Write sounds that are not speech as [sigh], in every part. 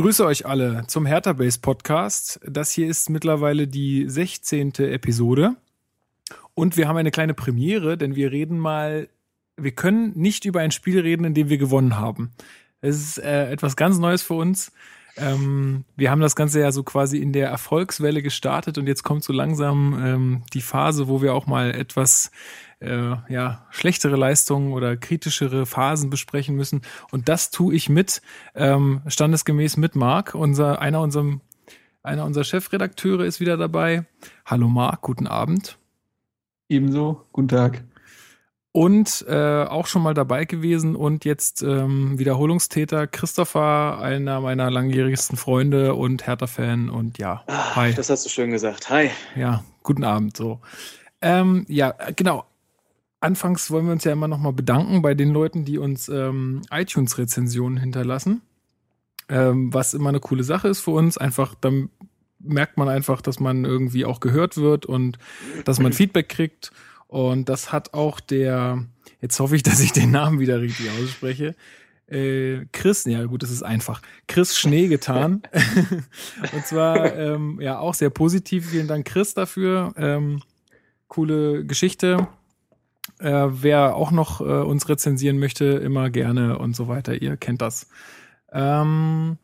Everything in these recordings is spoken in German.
begrüße euch alle zum Hertha Base Podcast. Das hier ist mittlerweile die 16. Episode. Und wir haben eine kleine Premiere, denn wir reden mal, wir können nicht über ein Spiel reden, in dem wir gewonnen haben. Es ist äh, etwas ganz Neues für uns. Ähm, wir haben das Ganze ja so quasi in der Erfolgswelle gestartet und jetzt kommt so langsam ähm, die Phase, wo wir auch mal etwas äh, ja, schlechtere Leistungen oder kritischere Phasen besprechen müssen. Und das tue ich mit, ähm, standesgemäß mit Marc. Unser, einer, unserem, einer unserer Chefredakteure ist wieder dabei. Hallo Marc, guten Abend. Ebenso, guten Tag. Und äh, auch schon mal dabei gewesen und jetzt ähm, Wiederholungstäter Christopher, einer meiner langjährigsten Freunde und Hertha-Fan und ja, Ah, hi. Das hast du schön gesagt. Hi. Ja, guten Abend. So, ähm, ja, genau. Anfangs wollen wir uns ja immer noch mal bedanken bei den Leuten, die uns ähm, iTunes-Rezensionen hinterlassen, ähm, was immer eine coole Sache ist für uns. Einfach, dann merkt man einfach, dass man irgendwie auch gehört wird und dass man [laughs] Feedback kriegt. Und das hat auch der, jetzt hoffe ich, [laughs] dass ich den Namen wieder richtig ausspreche, äh, Chris, ja gut, das ist einfach, Chris Schnee getan. [laughs] und zwar ähm, ja auch sehr positiv. Vielen Dank, Chris, dafür. Ähm, coole Geschichte. Äh, wer auch noch äh, uns rezensieren möchte, immer gerne und so weiter. Ihr kennt das. Ähm,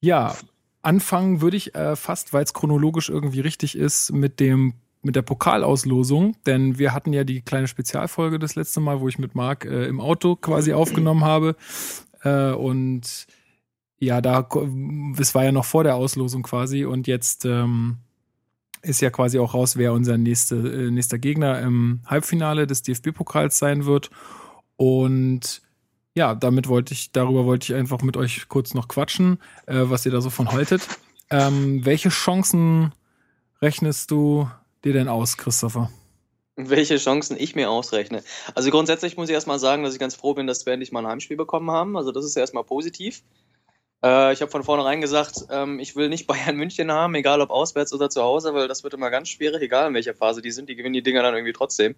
ja, anfangen würde ich äh, fast, weil es chronologisch irgendwie richtig ist, mit dem mit der Pokalauslosung, denn wir hatten ja die kleine Spezialfolge das letzte Mal, wo ich mit Marc äh, im Auto quasi aufgenommen habe äh, und ja, da es war ja noch vor der Auslosung quasi und jetzt ähm, ist ja quasi auch raus, wer unser nächste, äh, nächster Gegner im Halbfinale des DFB-Pokals sein wird. Und ja, damit wollte ich, darüber wollte ich einfach mit euch kurz noch quatschen, äh, was ihr da so von haltet. Ähm, welche Chancen rechnest du dir denn aus, Christopher? Welche Chancen ich mir ausrechne. Also grundsätzlich muss ich erstmal sagen, dass ich ganz froh bin, dass wir endlich mal ein Heimspiel bekommen haben. Also das ist erstmal positiv. Äh, ich habe von vornherein gesagt, ähm, ich will nicht [laughs] Bayern München haben, egal ob auswärts oder zu Hause, weil das wird immer ganz schwierig, egal in welcher Phase die sind, die gewinnen die Dinger dann irgendwie trotzdem.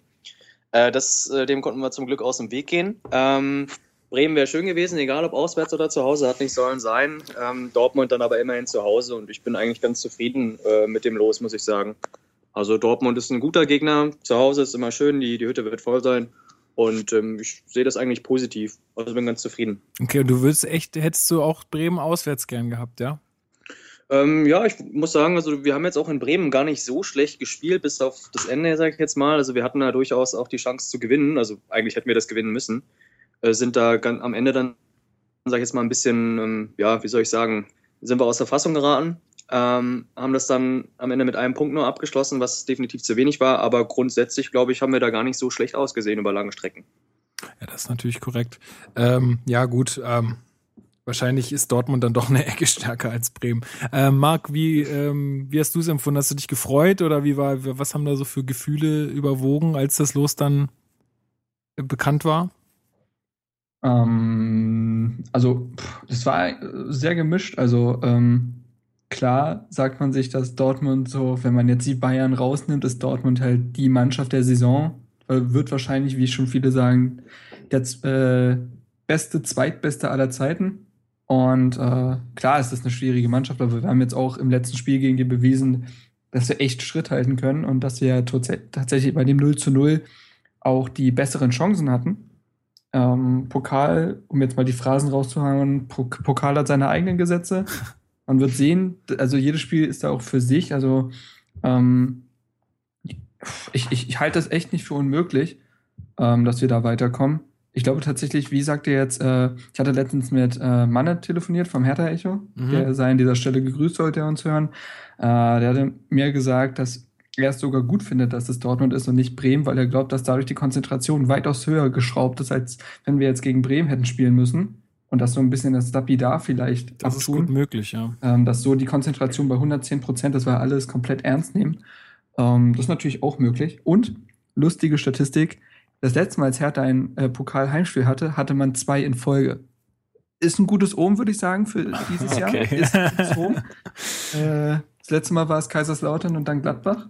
Äh, das, äh, dem konnten wir zum Glück aus dem Weg gehen. Ähm, Bremen wäre schön gewesen, egal ob auswärts oder zu Hause, hat nicht sollen sein. Ähm, Dortmund dann aber immerhin zu Hause und ich bin eigentlich ganz zufrieden äh, mit dem Los, muss ich sagen. Also Dortmund ist ein guter Gegner, zu Hause ist immer schön, die, die Hütte wird voll sein und ähm, ich sehe das eigentlich positiv. Also bin ganz zufrieden. Okay, und du würdest echt, hättest du auch Bremen auswärts gern gehabt, ja? Ähm, ja, ich muss sagen, also wir haben jetzt auch in Bremen gar nicht so schlecht gespielt, bis auf das Ende, sage ich jetzt mal. Also wir hatten da durchaus auch die Chance zu gewinnen. Also eigentlich hätten wir das gewinnen müssen. Äh, sind da ganz, am Ende dann, sage ich jetzt mal, ein bisschen, ähm, ja, wie soll ich sagen, sind wir aus der Fassung geraten. Ähm, haben das dann am Ende mit einem Punkt nur abgeschlossen, was definitiv zu wenig war. Aber grundsätzlich, glaube ich, haben wir da gar nicht so schlecht ausgesehen über lange Strecken. Ja, das ist natürlich korrekt. Ähm, ja, gut. Ähm, wahrscheinlich ist Dortmund dann doch eine Ecke stärker als Bremen. Ähm, Marc, wie, ähm, wie hast du es empfunden? Hast du dich gefreut oder wie war, was haben da so für Gefühle überwogen, als das Los dann bekannt war? Ähm, also, das war sehr gemischt. Also, ähm, klar sagt man sich, dass Dortmund so, wenn man jetzt die Bayern rausnimmt, ist Dortmund halt die Mannschaft der Saison. Wird wahrscheinlich, wie schon viele sagen, der äh, beste, zweitbeste aller Zeiten. Und äh, klar ist das eine schwierige Mannschaft, aber wir haben jetzt auch im letzten Spiel gegen die bewiesen, dass wir echt Schritt halten können und dass wir tatsächlich bei dem 0 zu 0 auch die besseren Chancen hatten. Ähm, Pokal, um jetzt mal die Phrasen rauszuhauen, Pokal hat seine eigenen Gesetze. Man wird sehen, also jedes Spiel ist da auch für sich. Also ähm, ich, ich, ich halte das echt nicht für unmöglich, ähm, dass wir da weiterkommen. Ich glaube tatsächlich, wie sagt ihr jetzt, äh, ich hatte letztens mit äh, Manne telefoniert vom Hertha Echo, mhm. der sei an dieser Stelle gegrüßt, sollte er uns hören. Äh, der hatte mir gesagt, dass er es sogar gut findet, dass es Dortmund ist und nicht Bremen, weil er glaubt, dass dadurch die Konzentration weitaus höher geschraubt ist, als wenn wir jetzt gegen Bremen hätten spielen müssen. Und das so ein bisschen das Lapidar vielleicht Das ist gut möglich, ja. ähm, dass so die Konzentration bei 110 Prozent, dass wir alles komplett ernst nehmen. Ähm, das ist natürlich auch möglich. Und lustige Statistik: Das letzte Mal, als Hertha ein äh, Pokal-Heimspiel hatte, hatte man zwei in Folge. Ist ein gutes Ohm, würde ich sagen, für [laughs] dieses Jahr. Okay. Ist ein gutes Ohm. [laughs] äh, das letzte Mal war es Kaiserslautern und dann Gladbach.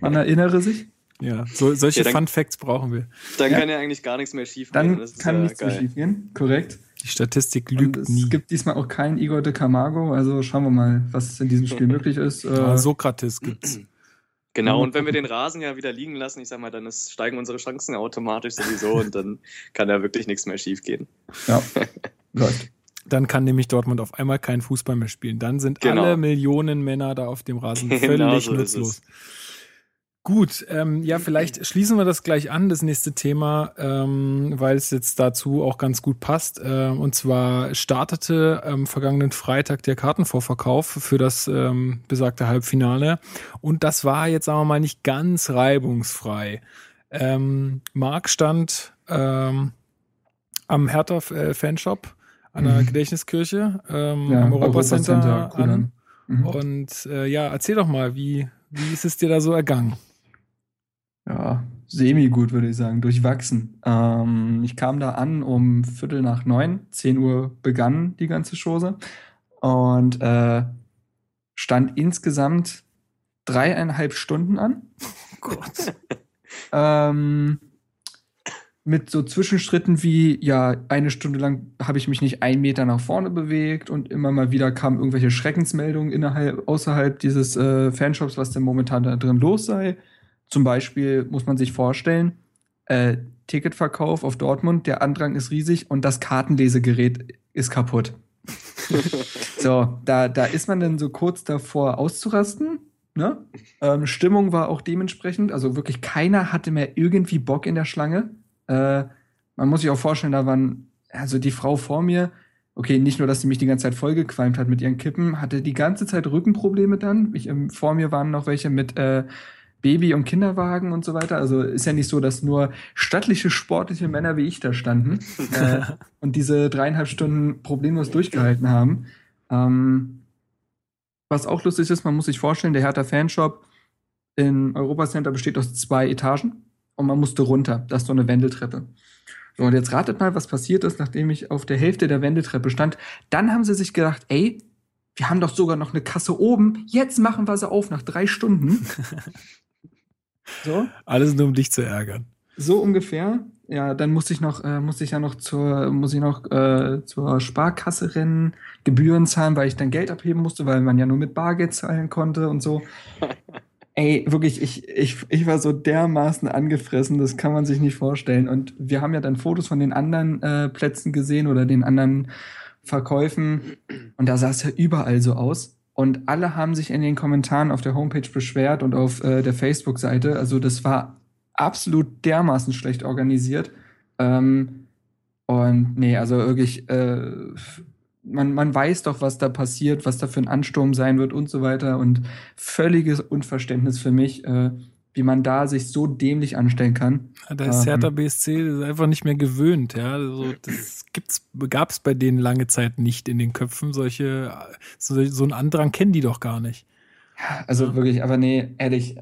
Man erinnere sich. Ja, so, solche Ja, dann- Fun Facts brauchen wir. Dann Ja. kann ja eigentlich gar nichts mehr schief Dann gehen. Das ist kann ja nichts mehr geil. schief gehen. Korrekt. Die Statistik lügt es nie. gibt diesmal auch keinen Igor de Camargo. Also schauen wir mal, was in diesem Spiel [laughs] möglich ist. Äh, Ah, Sokrates gibt's. [clears throat] Genau, und wenn wir den Rasen ja wieder liegen lassen, ich sag mal, dann ist, steigen unsere Chancen automatisch sowieso und dann [laughs] kann da wirklich nichts mehr schief gehen. ja, [laughs] läuft. Dann kann nämlich Dortmund auf einmal keinen Fußball mehr spielen. Dann sind Genau. alle Millionen Männer da auf dem Rasen Genau völlig so ist nutzlos. Gut, ähm, ja, vielleicht schließen wir das gleich an, das nächste Thema, ähm, weil es jetzt dazu auch ganz gut passt. Äh, und zwar startete am vergangenen Freitag der Kartenvorverkauf für das ähm, besagte Halbfinale. Und das war jetzt, sagen wir mal, nicht ganz reibungsfrei. Ähm, Marc stand ähm, am Hertha-Fanshop an der Mhm. Gedächtniskirche ähm, Ja, am Europacenter Europacenter, an. Mhm. Und äh, ja, erzähl doch mal, wie, wie ist es dir da so ergangen? Ja, semi-gut, würde ich sagen, durchwachsen. Ähm, ich kam da an um Viertel nach neun, 10 Uhr begann die ganze Chose und äh, stand insgesamt dreieinhalb Stunden an. [laughs] Gott. Ähm, mit so Zwischenschritten wie, ja, eine Stunde lang habe ich mich nicht einen Meter nach vorne bewegt und immer mal wieder kamen irgendwelche Schreckensmeldungen innerhalb, außerhalb dieses äh, Fanshops, was denn momentan da drin los sei. Zum Beispiel muss man sich vorstellen, äh, Ticketverkauf auf Dortmund, der Andrang ist riesig und das Kartenlesegerät ist kaputt. [laughs] So, da, da ist man dann so kurz davor auszurasten. Ne? Ähm, Stimmung war auch dementsprechend. Also wirklich keiner hatte mehr irgendwie Bock in der Schlange. Äh, man muss sich auch vorstellen, da waren, also die Frau vor mir, okay, nicht nur, dass sie mich die ganze Zeit vollgequalmt hat mit ihren Kippen, hatte die ganze Zeit Rückenprobleme dann. Ich, ähm, vor mir waren noch welche mit äh, Baby- und Kinderwagen und so weiter. Also ist ja nicht so, dass nur stattliche, sportliche Männer wie ich da standen [laughs] äh, und diese dreieinhalb Stunden problemlos durchgehalten haben. Ähm, was auch lustig ist, man muss sich vorstellen, der Hertha Fanshop in Europa Center besteht aus zwei Etagen und man musste runter. Das ist so eine Wendeltreppe. So, und jetzt ratet mal, was passiert ist, nachdem ich auf der Hälfte der Wendeltreppe stand. Dann haben sie sich gedacht, ey, wir haben doch sogar noch eine Kasse oben. Jetzt machen wir sie auf nach drei Stunden. [laughs] so. Alles nur, um dich zu ärgern. So ungefähr. Ja, dann musste ich noch, äh, musste ich ja noch zur, muss ich noch äh, zur Sparkasse rennen, Gebühren zahlen, weil ich dann Geld abheben musste, weil man ja nur mit Bargeld zahlen konnte und so. [laughs] Ey, wirklich, ich, ich, ich war so dermaßen angefressen, das kann man sich nicht vorstellen. Und wir haben ja dann Fotos von den anderen äh, Plätzen gesehen oder den anderen Verkäufen und da sah es ja überall so aus. Und alle haben sich in den Kommentaren auf der Homepage beschwert und auf äh, der Facebook-Seite. Also das war absolut dermaßen schlecht organisiert. Ähm, und nee, also wirklich, äh, man, man weiß doch, was da passiert, was da für ein Ansturm sein wird und so weiter. Und völliges Unverständnis für mich, äh, wie man da sich so dämlich anstellen kann. Da ist Ähm. Hertha BSC das ist einfach nicht mehr gewöhnt. Ja, also das gibt's, gab es bei denen lange Zeit nicht in den Köpfen. Solche, so, so einen Andrang kennen die doch gar nicht. Also Ja. wirklich, aber nee, ehrlich.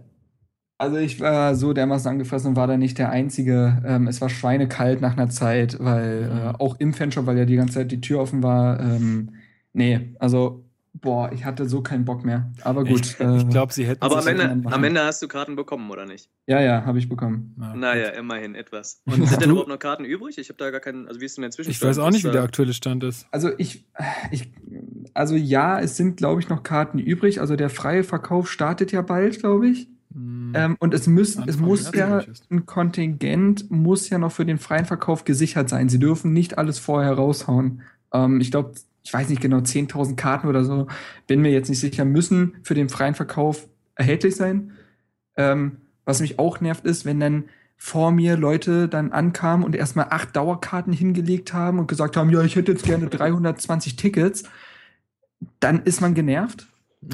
Also ich war so dermaßen angefressen und war da nicht der Einzige. Ähm, es war schweinekalt nach einer Zeit, weil äh, auch im Fanshop, weil ja die ganze Zeit die Tür offen war. Ähm, nee, also boah, ich hatte so keinen Bock mehr. Aber gut. [laughs] ich äh, ich glaube, sie hätten Aber am Ende, am Ende hast du Karten bekommen, oder nicht? Ja, ja, habe ich bekommen. Ja. Naja, immerhin etwas. [laughs] Und sind denn überhaupt noch Karten übrig? Ich habe da gar keinen, also wie ist denn der Ich Zwischenstand? weiß auch nicht, wie der aktuelle Stand ist. Also ich, ich, also ja, es sind, glaube ich, noch Karten übrig. Also der freie Verkauf startet ja bald, glaube ich. Hm. Ähm, und es, müssen, es muss ja, ich, ein Kontingent muss ja noch für den freien Verkauf gesichert sein. Sie dürfen nicht alles vorher raushauen. Ähm, ich glaube, ich weiß nicht genau, 10.000 Karten oder so, bin mir jetzt nicht sicher, müssen für den freien Verkauf erhältlich sein. Ähm, was mich auch nervt ist, wenn dann vor mir Leute dann ankamen und erstmal acht Dauerkarten hingelegt haben und gesagt haben, ja, ich hätte jetzt gerne 320 Tickets, dann ist man genervt. [laughs]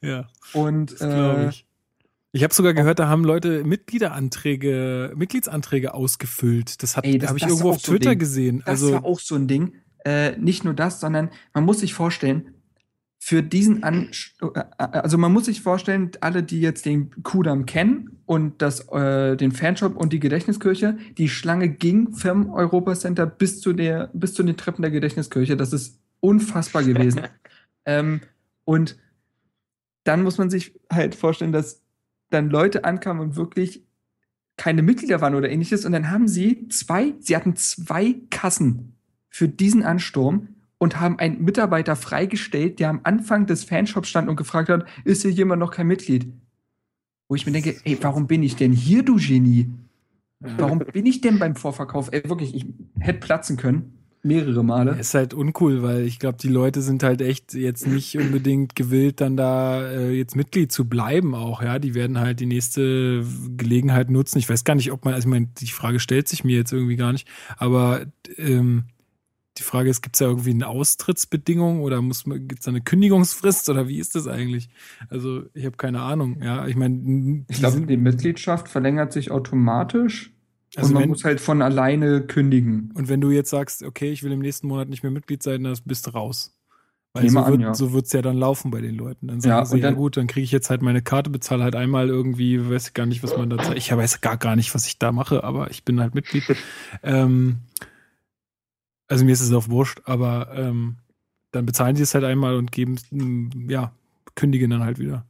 ja. Und äh, ich. Habe sogar gehört, da haben Leute Mitgliederanträge, Mitgliedsanträge ausgefüllt. Das hat Ey, das- habe ich irgendwo auf so Twitter Ding. gesehen. das Also war auch so ein Ding. Äh, nicht nur das, sondern man muss sich vorstellen, für diesen An äh, also man muss sich vorstellen, alle, die jetzt den Kudam kennen und das, äh, den Fanshop und die Gedächtniskirche, die Schlange ging vom Europacenter bis zu der, bis zu den Treppen der Gedächtniskirche. Das ist unfassbar gewesen. [laughs] ähm, und dann muss man sich halt vorstellen, dass dann Leute ankamen und wirklich keine Mitglieder waren oder ähnliches. Und dann haben sie zwei, sie hatten zwei Kassen für diesen Ansturm und haben einen Mitarbeiter freigestellt, der am Anfang des Fanshops stand und gefragt hat, ist hier jemand noch kein Mitglied? Wo ich mir denke, ey, warum bin ich denn hier, du Genie? Warum [laughs] bin ich denn beim Vorverkauf? Ey, wirklich, ich hätte platzen können. Mehrere Male. ist halt uncool, weil ich glaube, die Leute sind halt echt jetzt nicht unbedingt gewillt, dann da äh, jetzt Mitglied zu bleiben auch, ja. Die werden halt die nächste Gelegenheit nutzen. Ich weiß gar nicht, ob man, also ich meine, die Frage stellt sich mir jetzt irgendwie gar nicht, aber ähm, die Frage ist, gibt es da irgendwie eine Austrittsbedingung oder muss man, gibt es da eine Kündigungsfrist oder wie ist das eigentlich? Also ich habe keine Ahnung, ja. Ich meine, Ich glaube, die Mitgliedschaft verlängert sich automatisch Also und man wenn- muss halt von alleine kündigen. Und wenn du jetzt sagst, okay, ich will im nächsten Monat nicht mehr Mitglied sein, dann bist du raus. Weil Nehme so an, wird, ja. so wird's ja dann laufen bei den Leuten. Dann sagen Ja, sie, und ja dann- gut, dann kriege ich jetzt halt meine Karte, bezahle halt einmal irgendwie, weiß gar nicht, was man da zahlt. Ich weiß gar, gar nicht, was ich da mache, aber ich bin halt Mitglied. [laughs] ähm, also mir ist es auch wurscht, aber ähm, dann bezahlen die es halt einmal und geben, ja, kündigen dann halt wieder.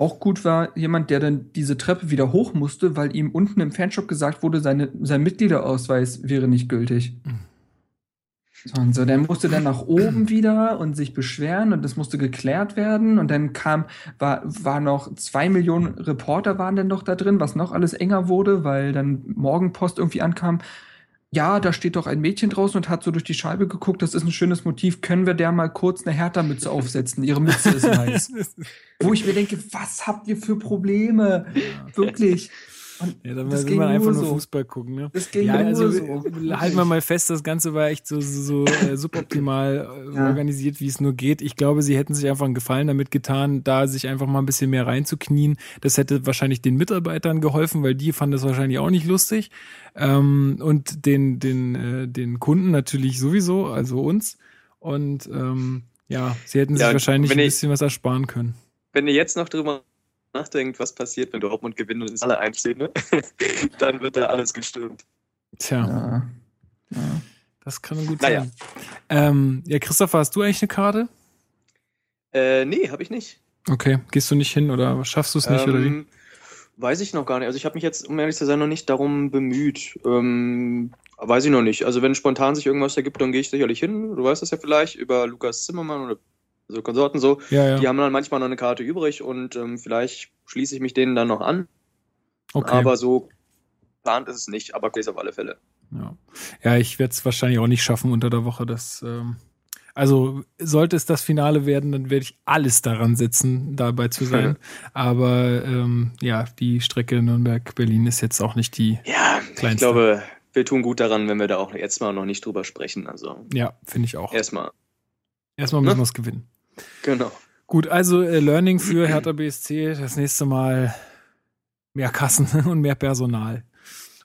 Auch gut war jemand, der dann diese Treppe wieder hoch musste, weil ihm unten im Fanshop gesagt wurde, seine, sein Mitgliederausweis wäre nicht gültig. So, und so, der musste dann nach oben wieder und sich beschweren und das musste geklärt werden und dann kam, war, war noch zwei Millionen Reporter waren dann noch da drin, was noch alles enger wurde, weil dann Morgenpost irgendwie ankam. Ja, da steht doch ein Mädchen draußen und hat so durch die Scheibe geguckt, das ist ein schönes Motiv, können wir der mal kurz eine Hertha-Mütze [laughs] aufsetzen? Ihre Mütze ist [laughs] weiß. Wo ich mir denke, was habt ihr für Probleme? Wirklich. Und Ja, dann das will man einfach nur so. Fußball gucken, ne? Das ging ja, nur also so. halten wir mal fest, das Ganze war echt so, so, so äh, suboptimal äh, Ja. organisiert, wie es nur geht. Ich glaube, sie hätten sich einfach einen Gefallen damit getan, da sich einfach mal ein bisschen mehr reinzuknien. Das hätte wahrscheinlich den Mitarbeitern geholfen, weil die fanden das wahrscheinlich auch nicht lustig. Ähm, und den, den, äh, den Kunden natürlich sowieso, also uns. Und ähm, ja, sie hätten sich Ja, wahrscheinlich ein ich- bisschen was ersparen können. Wenn ihr jetzt noch drüber nachdenkt, was passiert, wenn Dortmund gewinnt und es alle einstehen, ne? [laughs] dann wird da alles gestürmt. Tja, Ja. Ja. das kann gut Naja. sein. Ähm, ja, Christopher, hast du eigentlich eine Karte? Äh, nee, habe ich nicht. Okay, gehst du nicht hin oder schaffst du es nicht oder wie? Ähm, Weiß ich noch gar nicht. Also ich habe mich jetzt, um ehrlich zu sein, noch nicht darum bemüht. Ähm, weiß ich noch nicht. Also wenn spontan sich irgendwas ergibt, dann gehe ich sicherlich hin. Du weißt das ja vielleicht über Lukas Zimmermann oder so Konsorten so. Ja, ja. Die haben dann manchmal noch eine Karte übrig und ähm, vielleicht schließe ich mich denen dann noch an. okay. Aber so geplant ist es nicht, aber ist auf alle Fälle. ja. ja, ich werde es wahrscheinlich auch nicht schaffen unter der Woche. Das, ähm, also sollte es das Finale werden, dann werde ich alles daran setzen, dabei zu [laughs] sein. Aber ähm, ja, die Strecke Nürnberg-Berlin ist jetzt auch nicht die. Ja, ich Kleinste. glaube, wir tun gut daran, wenn wir da auch jetzt mal noch nicht drüber sprechen. Also Ja, finde ich auch. erstmal, Erstmal müssen Ne? wir es gewinnen. Genau. Gut, also äh, Learning für Hertha BSC, das nächste Mal mehr Kassen [laughs] und mehr Personal.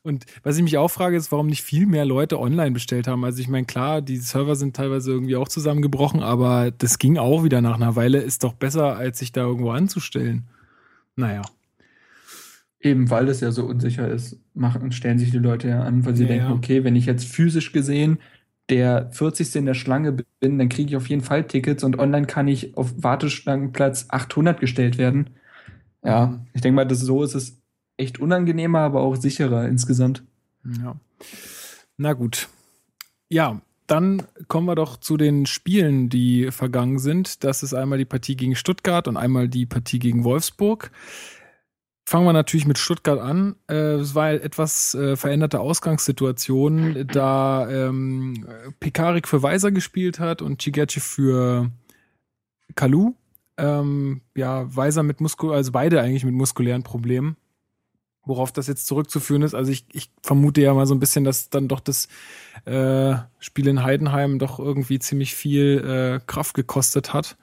Und was ich mich auch frage, ist, warum nicht viel mehr Leute online bestellt haben. Also ich meine, klar, die Server sind teilweise irgendwie auch zusammengebrochen, aber das ging auch wieder nach einer Weile. Ist doch besser, als sich da irgendwo anzustellen. Naja. Eben weil es ja so unsicher ist, machen, stellen sich die Leute ja an, weil sie Ja, denken, ja. okay, wenn ich jetzt physisch gesehen der 40. in der Schlange bin, dann kriege ich auf jeden Fall Tickets und online kann ich auf Warteschlangenplatz 800 gestellt werden. Ja, Mhm. ich denke mal, das so ist es echt unangenehmer, aber auch sicherer insgesamt. Ja. Na gut. Ja, dann kommen wir doch zu den Spielen, die vergangen sind. Das ist einmal die Partie gegen Stuttgart und einmal die Partie gegen Wolfsburg. Fangen wir natürlich mit Stuttgart an. Äh, es war etwas äh, veränderte Ausgangssituation, da ähm, Pekarik für Weiser gespielt hat und Chigechi für Kalu. Ähm, ja, Weiser mit Muskul, also beide eigentlich mit muskulären Problemen. worauf das jetzt zurückzuführen ist. Also ich, ich vermute ja mal so ein bisschen, dass dann doch das äh, Spiel in Heidenheim doch irgendwie ziemlich viel äh, Kraft gekostet hat.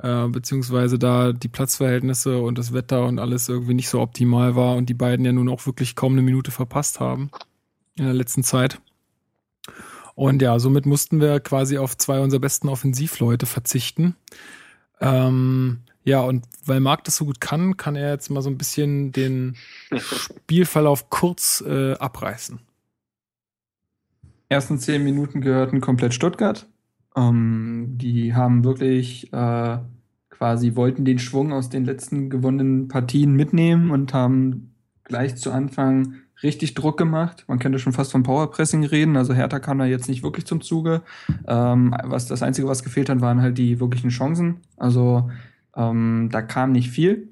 Äh, beziehungsweise da die Platzverhältnisse und das Wetter und alles irgendwie nicht so optimal war und die beiden ja nun auch wirklich kaum eine Minute verpasst haben in der letzten Zeit. Und ja, somit mussten wir quasi auf zwei unserer besten Offensivleute verzichten. Ähm, ja, und weil Marc das so gut kann, kann er jetzt mal so ein bisschen den Spielverlauf kurz äh, abreißen. Ersten zehn Minuten gehörten komplett Stuttgart. Ähm, die haben wirklich äh, quasi wollten den Schwung aus den letzten gewonnenen Partien mitnehmen und haben gleich zu Anfang richtig Druck gemacht. Man könnte schon fast vom Powerpressing reden. Also Hertha kam da jetzt nicht wirklich zum Zuge. Ähm, was das Einzige, was gefehlt hat, waren halt die wirklichen Chancen. Also ähm, da kam nicht viel.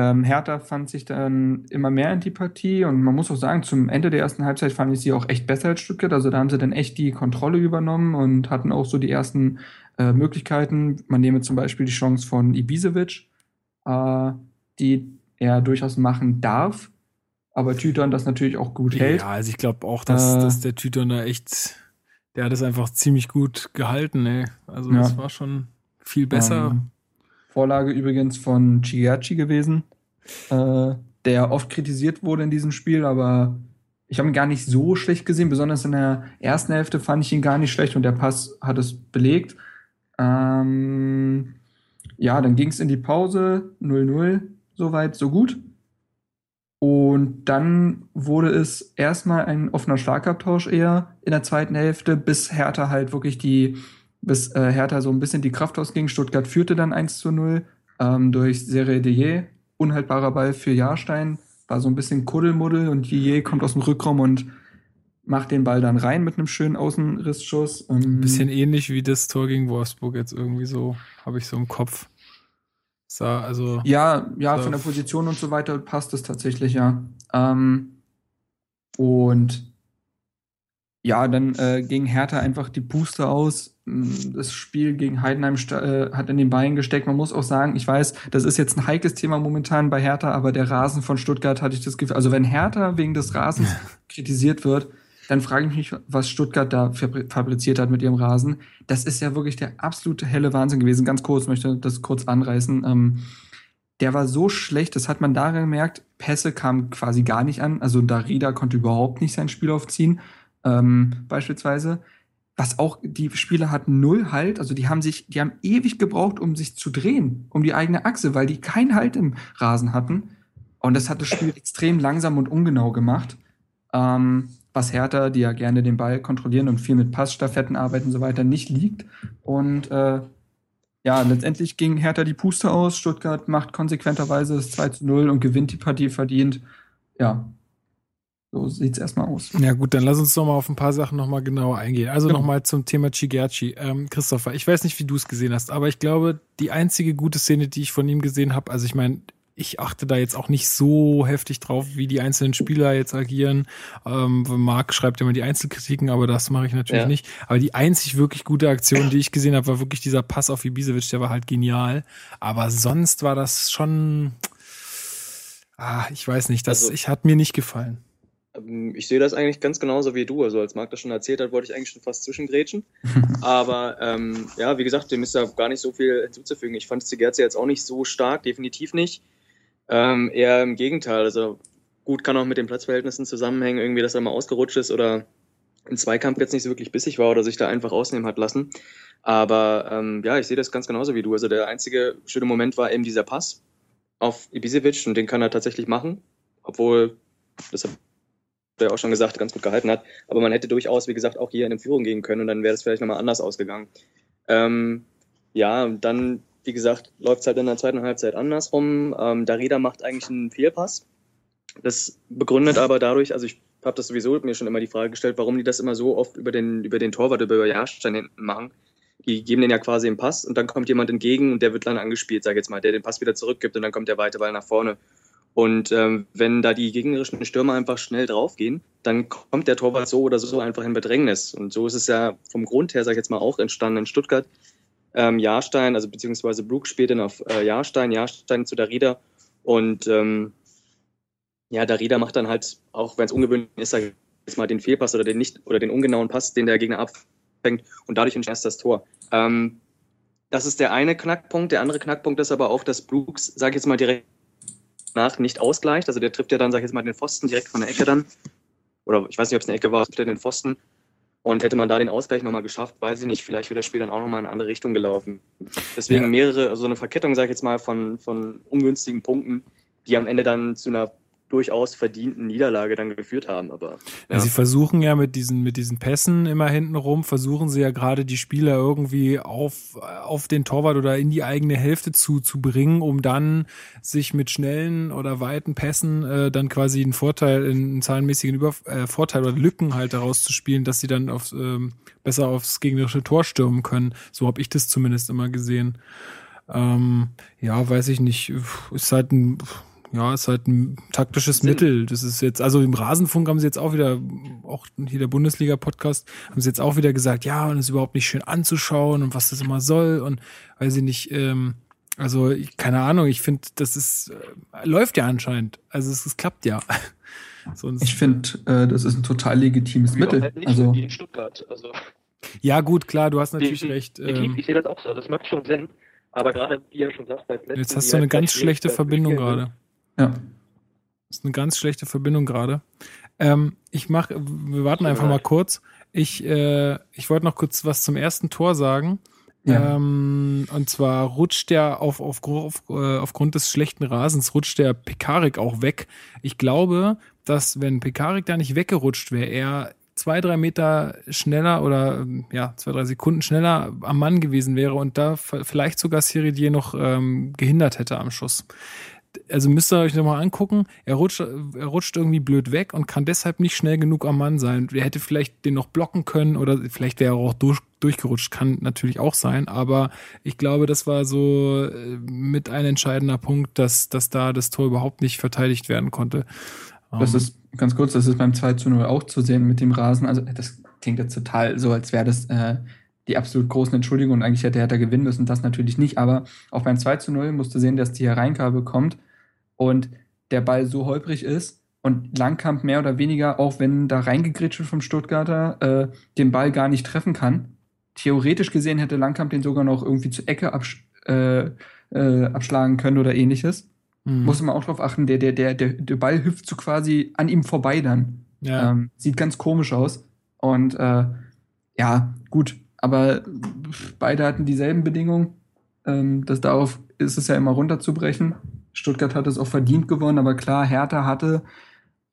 Ähm, Hertha fand sich dann immer mehr in die Partie und man muss auch sagen, zum Ende der ersten Halbzeit fand ich sie auch echt besser als Stuttgart. Also da haben sie dann echt die Kontrolle übernommen und hatten auch so die ersten äh, Möglichkeiten. Man nehme zum Beispiel die Chance von Ibisevic, äh, die er durchaus machen darf, aber Tütern das natürlich auch gut hält. Ja, also ich glaube auch, dass, äh, dass der Tütern da echt, der hat es einfach ziemlich gut gehalten, ey. Also ja. das war schon viel besser. Ähm, Vorlage übrigens von Chigachi gewesen, äh, der oft kritisiert wurde in diesem Spiel, aber ich habe ihn gar nicht so schlecht gesehen. Besonders in der ersten Hälfte fand ich ihn gar nicht schlecht und der Pass hat es belegt. Ähm, ja, dann ging es in die Pause, 0-0, soweit, so gut. Und dann wurde es erstmal ein offener Schlagabtausch eher in der zweiten Hälfte, bis Hertha halt wirklich die bis äh, Hertha so ein bisschen die Kraft ausging. Stuttgart führte dann 1 zu 0 ähm, durch Serie Dier. Unhaltbarer Ball für Jahrstein. War so ein bisschen Kuddelmuddel und Dier kommt aus dem Rückraum und macht den Ball dann rein mit einem schönen Außenrissschuss. Ähm, ein bisschen ähnlich wie das Tor gegen Wolfsburg jetzt irgendwie so, habe ich so im Kopf. Sah, also, ja, ja, von der Position und so weiter passt es tatsächlich, ja. Ähm, und ja, dann äh, ging Hertha einfach die Puste aus. Das Spiel gegen Heidenheim äh, hat in den Beinen gesteckt. Man muss auch sagen, ich weiß, das ist jetzt ein heikles Thema momentan bei Hertha, aber der Rasen von Stuttgart hatte ich das Gefühl. Also wenn Hertha wegen des Rasens kritisiert wird, dann frage ich mich, was Stuttgart da fabriziert hat mit ihrem Rasen. Das ist ja wirklich der absolute helle Wahnsinn gewesen. Ganz kurz, möchte das kurz anreißen. Ähm, der war so schlecht, das hat man daran gemerkt, Pässe kamen quasi gar nicht an. Also Darida konnte überhaupt nicht sein Spiel aufziehen ähm, beispielsweise. Was auch, die Spieler hatten null Halt, also die haben sich, die haben ewig gebraucht, um sich zu drehen, um die eigene Achse, weil die keinen Halt im Rasen hatten. Und das hat das Spiel extrem langsam und ungenau gemacht. Ähm, was Hertha, die ja gerne den Ball kontrollieren und viel mit Passstaffetten arbeiten und so weiter, nicht liegt. Und äh, ja, letztendlich ging Hertha die Puste aus. Stuttgart macht konsequenterweise das 2 zu 0 und gewinnt die Partie verdient. Ja, so sieht es erstmal aus. Ja gut, dann lass uns doch mal auf ein paar Sachen nochmal genauer eingehen. Also genau. nochmal zum Thema Chigerchi. Ähm, Christopher, ich weiß nicht, wie du es gesehen hast, aber ich glaube, die einzige gute Szene, die ich von ihm gesehen habe, also ich meine, ich achte da jetzt auch nicht so heftig drauf, wie die einzelnen Spieler jetzt agieren. Ähm, Marc schreibt immer die Einzelkritiken, aber das mache ich natürlich ja. nicht. Aber die einzig wirklich gute Aktion, die ich gesehen habe, war wirklich dieser Pass auf Ibisevic, der war halt genial. Aber sonst war das schon, ah, ich weiß nicht, das also, ich, hat mir nicht gefallen. Ähm, ich sehe das eigentlich ganz genauso wie du. Also als Marc das schon erzählt hat, wollte ich eigentlich schon fast zwischengrätschen. [laughs] Aber ähm, ja, wie gesagt, dem ist da gar nicht so viel hinzuzufügen. Ich fand Zigerze jetzt auch nicht so stark, definitiv nicht. Ähm, eher im Gegenteil. Also gut kann auch mit den Platzverhältnissen zusammenhängen, irgendwie, dass er mal ausgerutscht ist oder im Zweikampf jetzt nicht so wirklich bissig war oder sich da einfach ausnehmen hat lassen. Aber ähm, ja, ich sehe das ganz genauso wie du. Also der einzige schöne Moment war eben dieser Pass auf Ibisevic und den kann er tatsächlich machen. Obwohl, das der auch schon gesagt, ganz gut gehalten hat. Aber man hätte durchaus, wie gesagt, auch hier in eine Führung gehen können und dann wäre es vielleicht nochmal anders ausgegangen. Ähm, ja, dann, wie gesagt, läuft es halt in der zweiten Halbzeit andersrum. Ähm, Darida macht eigentlich einen Fehlpass. Das begründet aber dadurch, also ich habe das sowieso mir schon immer die Frage gestellt, warum die das immer so oft über den, über den Torwart, über Jahrstein hinten machen. Die geben den ja quasi einen Pass und dann kommt jemand entgegen und der wird dann angespielt, sag ich jetzt mal, der den Pass wieder zurückgibt und dann kommt der weite Ball nach vorne. Und ähm, wenn da die gegnerischen Stürmer einfach schnell draufgehen, dann kommt der Torwart so oder so einfach in Bedrängnis. Und so ist es ja vom Grund her, sag ich jetzt mal, auch entstanden in Stuttgart. Ähm, Jahrstein, also beziehungsweise Brook spielt dann auf äh, Jahrstein, Jahrstein zu Rieder. Und ähm, Ja, Darida macht dann halt, auch wenn es ungewöhnlich ist, sag ich jetzt mal den Fehlpass oder den nicht oder den ungenauen Pass, den der Gegner abfängt und dadurch entsteht das Tor. Ähm, das ist der eine Knackpunkt. Der andere Knackpunkt ist aber auch, dass Brooks, sag ich jetzt mal direkt nach, nicht ausgleicht. Also der trifft ja dann, sag ich jetzt mal, den Pfosten direkt von der Ecke dann. Oder ich weiß nicht, ob es eine Ecke war, trifft er den Pfosten. Und hätte man da den Ausgleich nochmal geschafft, weiß ich nicht, vielleicht wäre das Spiel dann auch nochmal in eine andere Richtung gelaufen. Deswegen Ja. mehrere, also eine Verkettung, sag ich jetzt mal, von, von ungünstigen Punkten, die am Ende dann zu einer durchaus verdienten Niederlage dann geführt haben. Aber Ja. Sie versuchen ja mit diesen, mit diesen Pässen immer hinten rum, versuchen sie ja gerade die Spieler irgendwie auf, auf den Torwart oder in die eigene Hälfte zu, zu bringen, um dann sich mit schnellen oder weiten Pässen äh, dann quasi einen Vorteil, einen zahlenmäßigen Über äh, Vorteil oder Lücken halt daraus zu spielen, dass sie dann aufs, ähm, besser aufs gegnerische Tor stürmen können. So habe ich das zumindest immer gesehen. Ähm, ja, weiß ich nicht. Ist halt ein, ja, ist halt ein taktisches Sinn. Mittel. Das ist jetzt, also im Rasenfunk haben sie jetzt auch wieder, auch hier der Bundesliga-Podcast, haben sie jetzt auch wieder gesagt, ja, und es ist überhaupt nicht schön anzuschauen und was das immer soll und weiß ich nicht, ähm, also ich, keine Ahnung, ich finde, das ist, äh, läuft ja anscheinend. Also es, es klappt ja. [laughs] Sonst, Ich finde, äh, das ist ein total legitimes Mittel. halt nicht Also, in Stuttgart. Also, ja, gut, klar, du hast natürlich die- recht. Ähm, ich sehe das auch so. Das macht schon Sinn. Aber gerade, wie er schon sagt, jetzt hast du eine ganz schlechte schlecht Verbindung gerade. Ja. Das ist eine ganz schlechte Verbindung gerade. Ähm, ich mach, wir warten einfach mal kurz. Ich, äh, ich wollte noch kurz was zum ersten Tor sagen. Ja. Ähm, und zwar rutscht der auf, auf, auf, äh, aufgrund des schlechten Rasens rutscht der Pekarik auch weg. Ich glaube, dass wenn Pekarik da nicht weggerutscht wäre, er zwei, drei Meter schneller oder ähm, ja, zwei, drei Sekunden schneller am Mann gewesen wäre und da vielleicht sogar Siridier noch ähm, gehindert hätte am Schuss also müsst ihr euch nochmal angucken, er rutscht, er rutscht irgendwie blöd weg und kann deshalb nicht schnell genug am Mann sein. Er hätte vielleicht den noch blocken können oder vielleicht wäre er auch durch, durchgerutscht, kann natürlich auch sein, aber ich glaube, das war so äh, mit ein entscheidender Punkt, dass, dass da das Tor überhaupt nicht verteidigt werden konnte. Das Ähm, ist ganz kurz, das ist beim 2 zu 0 auch zu sehen mit dem Rasen. Also, das klingt jetzt total so, als wäre das äh, die absolut großen Entschuldigungen. Und eigentlich hätte Hertha gewinnen müssen, das natürlich nicht. Aber auch beim 2 zu 0 musst du sehen, dass die Hereingabe kommt und der Ball so holprig ist und Langkamp mehr oder weniger, auch wenn da reingegritscht wird vom Stuttgarter, äh, den Ball gar nicht treffen kann. Theoretisch gesehen hätte Langkamp den sogar noch irgendwie zur Ecke absch äh, äh, abschlagen können oder ähnliches. hm. Muss man auch drauf achten, der, der, der, der, der Ball hüpft so quasi an ihm vorbei dann. ja. Ähm, sieht ganz komisch aus. Und äh, ja, gut, aber beide hatten dieselben Bedingungen. Ähm, das darauf ist es ja immer runterzubrechen. Stuttgart hat es auch verdient gewonnen, aber klar, Hertha hatte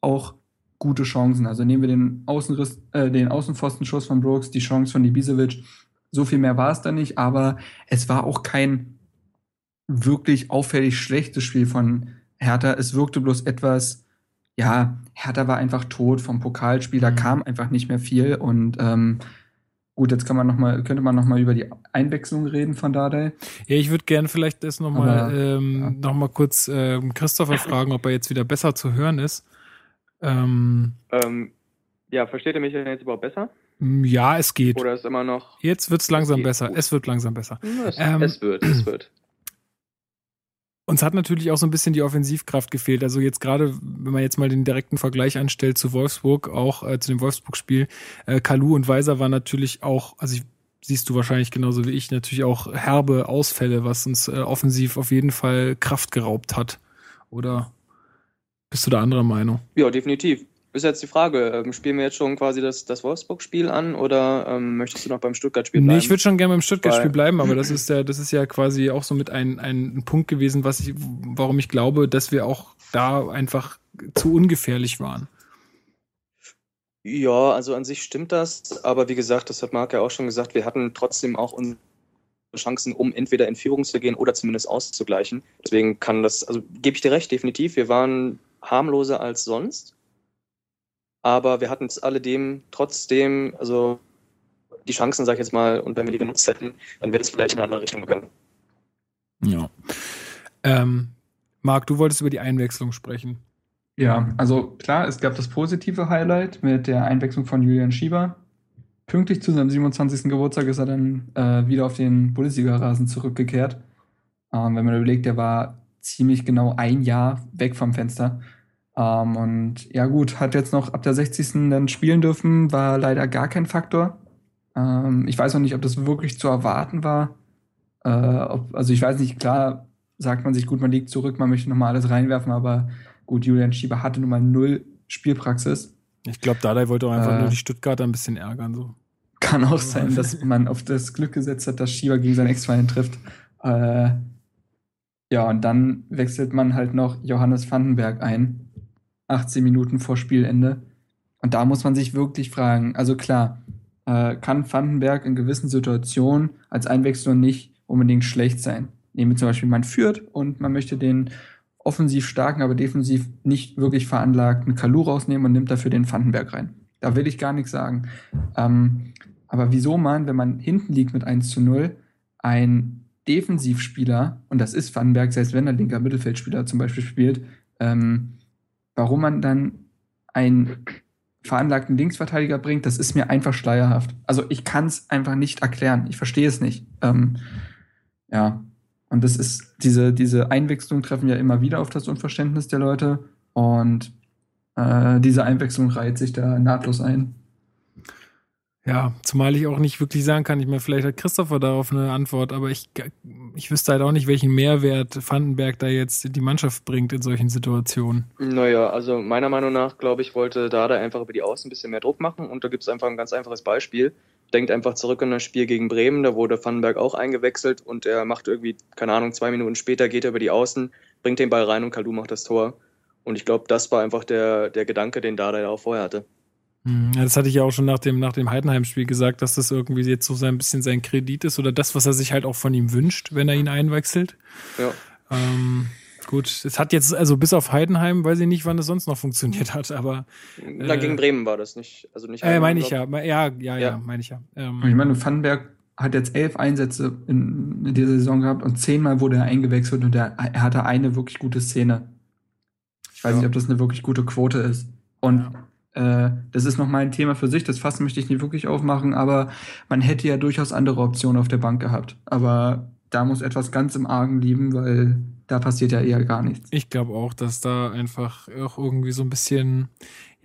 auch gute Chancen. Also nehmen wir den Außenriss, äh, den Außenpfostenschuss von Brooks, die Chance von Ibisevic. So viel mehr war es da nicht, aber es war auch kein wirklich auffällig schlechtes Spiel von Hertha. Es wirkte bloß etwas, ja, Hertha war einfach tot vom Pokalspiel, da Mhm. kam einfach nicht mehr viel und ähm, gut, jetzt kann man noch mal, könnte man noch mal über die Einwechslung reden von Dardai. Ja, ich würde gerne vielleicht das nochmal ähm, ja. noch mal kurz ähm, Christopher fragen, ob er jetzt wieder besser zu hören ist. Ähm, ähm, ja, versteht ihr mich denn jetzt überhaupt besser? ja, es geht. Oder ist immer noch. Jetzt wird's langsam Okay, besser. gut. Es wird langsam besser. Es, Ähm, es wird, es wird. Uns hat natürlich auch so ein bisschen die Offensivkraft gefehlt. Also jetzt gerade, wenn man jetzt mal den direkten Vergleich anstellt zu Wolfsburg, auch äh, zu dem Wolfsburg-Spiel, äh, Kalu und Weiser waren natürlich auch, also ich, siehst du wahrscheinlich genauso wie ich, natürlich auch herbe Ausfälle, was uns äh, offensiv auf jeden Fall Kraft geraubt hat. Oder bist du da anderer Meinung? Ja, definitiv. Ist jetzt die Frage, ähm, spielen wir jetzt schon quasi das, das Wolfsburg-Spiel an oder ähm, möchtest du noch beim Stuttgart-Spiel bleiben? Nee, ich würde schon gerne beim Stuttgart-Spiel bleiben, aber [clears throat] das ist ja, das ist ja quasi auch so mit ein, ein Punkt gewesen, was ich, warum ich glaube, dass wir auch da einfach zu ungefährlich waren. Ja, also an sich stimmt das, aber wie gesagt, das hat Marc ja auch schon gesagt, wir hatten trotzdem auch unsere Chancen, um entweder in Führung zu gehen oder zumindest auszugleichen. Deswegen kann das, also gebe ich dir recht, definitiv, wir waren harmloser als sonst, aber wir hatten es alledem trotzdem, also die Chancen, sag ich jetzt mal, und wenn wir die genutzt hätten, dann wäre es vielleicht in eine andere Richtung gegangen. Ja. Ähm, Marc, du wolltest über die Einwechslung sprechen. Ja, also klar, es gab das positive Highlight mit der Einwechslung von Julian Schieber. Pünktlich zu seinem 27. Geburtstag ist er dann äh, wieder auf den Bundesliga-Rasen zurückgekehrt. Ähm, wenn man überlegt, der war ziemlich genau ein Jahr weg vom Fenster. Ähm, und ja gut, hat jetzt noch ab der 60. dann spielen dürfen, war leider gar kein Faktor. Ähm, ich weiß auch nicht, ob das wirklich zu erwarten war. Äh, ob, also ich weiß nicht, klar sagt man sich, gut, man liegt zurück, man möchte nochmal alles reinwerfen, aber gut, Julian Schieber hatte nun mal null Spielpraxis. Ich glaube, Dardai wollte auch einfach Äh. nur die Stuttgarter ein bisschen ärgern. So. Kann auch sein, dass man auf das Glück gesetzt hat, dass Schieber gegen seinen Ex-Verein trifft. Äh, ja, und dann wechselt man halt noch Johannes Vandenberg ein. 18 Minuten vor Spielende. Und da muss man sich wirklich fragen, also klar, äh, kann Vandenberg in gewissen Situationen als Einwechslung nicht unbedingt schlecht sein. Nehmen wir zum Beispiel, man führt und man möchte den offensiv starken, aber defensiv nicht wirklich veranlagten Kalu rausnehmen und nimmt dafür den Vandenberg rein. Da will ich gar nichts sagen. Ähm, aber wieso man, wenn man hinten liegt mit 1 zu 0, ein Defensivspieler, und das ist Vandenberg, selbst wenn er linker Mittelfeldspieler zum Beispiel spielt, ähm, warum man dann einen veranlagten Linksverteidiger bringt, das ist mir einfach schleierhaft. Also ich kann es einfach nicht erklären. Ich verstehe es nicht. Ähm, ja. Und das ist, diese, diese Einwechslung treffen ja immer wieder auf das Unverständnis der Leute. Und äh, diese Einwechslung reiht sich da nahtlos ein. Ja, zumal ich auch nicht wirklich sagen kann, ich meine, vielleicht hat Christopher darauf eine Antwort, aber ich, ich wüsste halt auch nicht, welchen Mehrwert Vandenberg da jetzt die Mannschaft bringt in solchen Situationen. Naja, also meiner Meinung nach, glaube ich, wollte Dada einfach über die Außen ein bisschen mehr Druck machen und da gibt es einfach ein ganz einfaches Beispiel. Denkt einfach zurück an das Spiel gegen Bremen, da wurde Vandenberg auch eingewechselt und er macht irgendwie, keine Ahnung, zwei Minuten später geht er über die Außen, bringt den Ball rein und Kalu macht das Tor. Und ich glaube, das war einfach der, der Gedanke, den Dada ja auch vorher hatte. Hm, Ja, das hatte ich ja auch schon nach dem, nach dem Heidenheim-Spiel gesagt, dass das irgendwie jetzt so ein bisschen sein Kredit ist oder das, was er sich halt auch von ihm wünscht, wenn er ihn einwechselt. Ja. Ähm, gut, es hat jetzt, also bis auf Heidenheim, weiß ich nicht, wann es sonst noch funktioniert hat, aber Na, Äh, gegen Bremen war das nicht. Also nicht äh, meine ich ja. Ja, ja, ja, Ja. meine ich ja. Ähm, ich meine, Vandenberg hat jetzt elf Einsätze in, in dieser Saison gehabt und zehnmal wurde er eingewechselt und er, er hatte eine wirklich gute Szene. Ich weiß Ja. nicht, ob das eine wirklich gute Quote ist. Und äh, das ist nochmal ein Thema für sich, das Fass möchte ich nicht wirklich aufmachen, aber man hätte ja durchaus andere Optionen auf der Bank gehabt. Aber da muss etwas ganz im Argen liegen, weil da passiert ja eher gar nichts. Ich glaube auch, dass da einfach auch irgendwie so ein bisschen,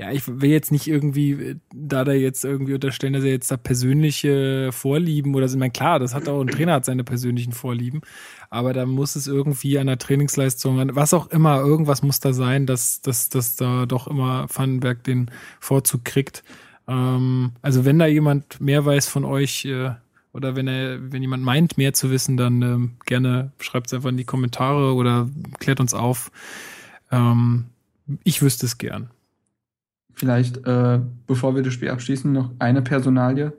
ja, ich will jetzt nicht irgendwie, äh, da da jetzt irgendwie unterstellen, dass er jetzt da persönliche Vorlieben oder so. Ich meine, klar, das hat auch ein Trainer hat seine persönlichen Vorlieben, aber da muss es irgendwie an der Trainingsleistung, an was auch immer, irgendwas muss da sein, dass, dass, dass da doch immer Vandenberg den Vorzug kriegt. Ähm, also wenn da jemand mehr weiß von euch, äh, oder wenn er, wenn jemand meint, mehr zu wissen, dann ähm, gerne schreibt es einfach in die Kommentare oder klärt uns auf. Ähm, ich wüsste es gern. Vielleicht, äh, bevor wir das Spiel abschließen, noch eine Personalie.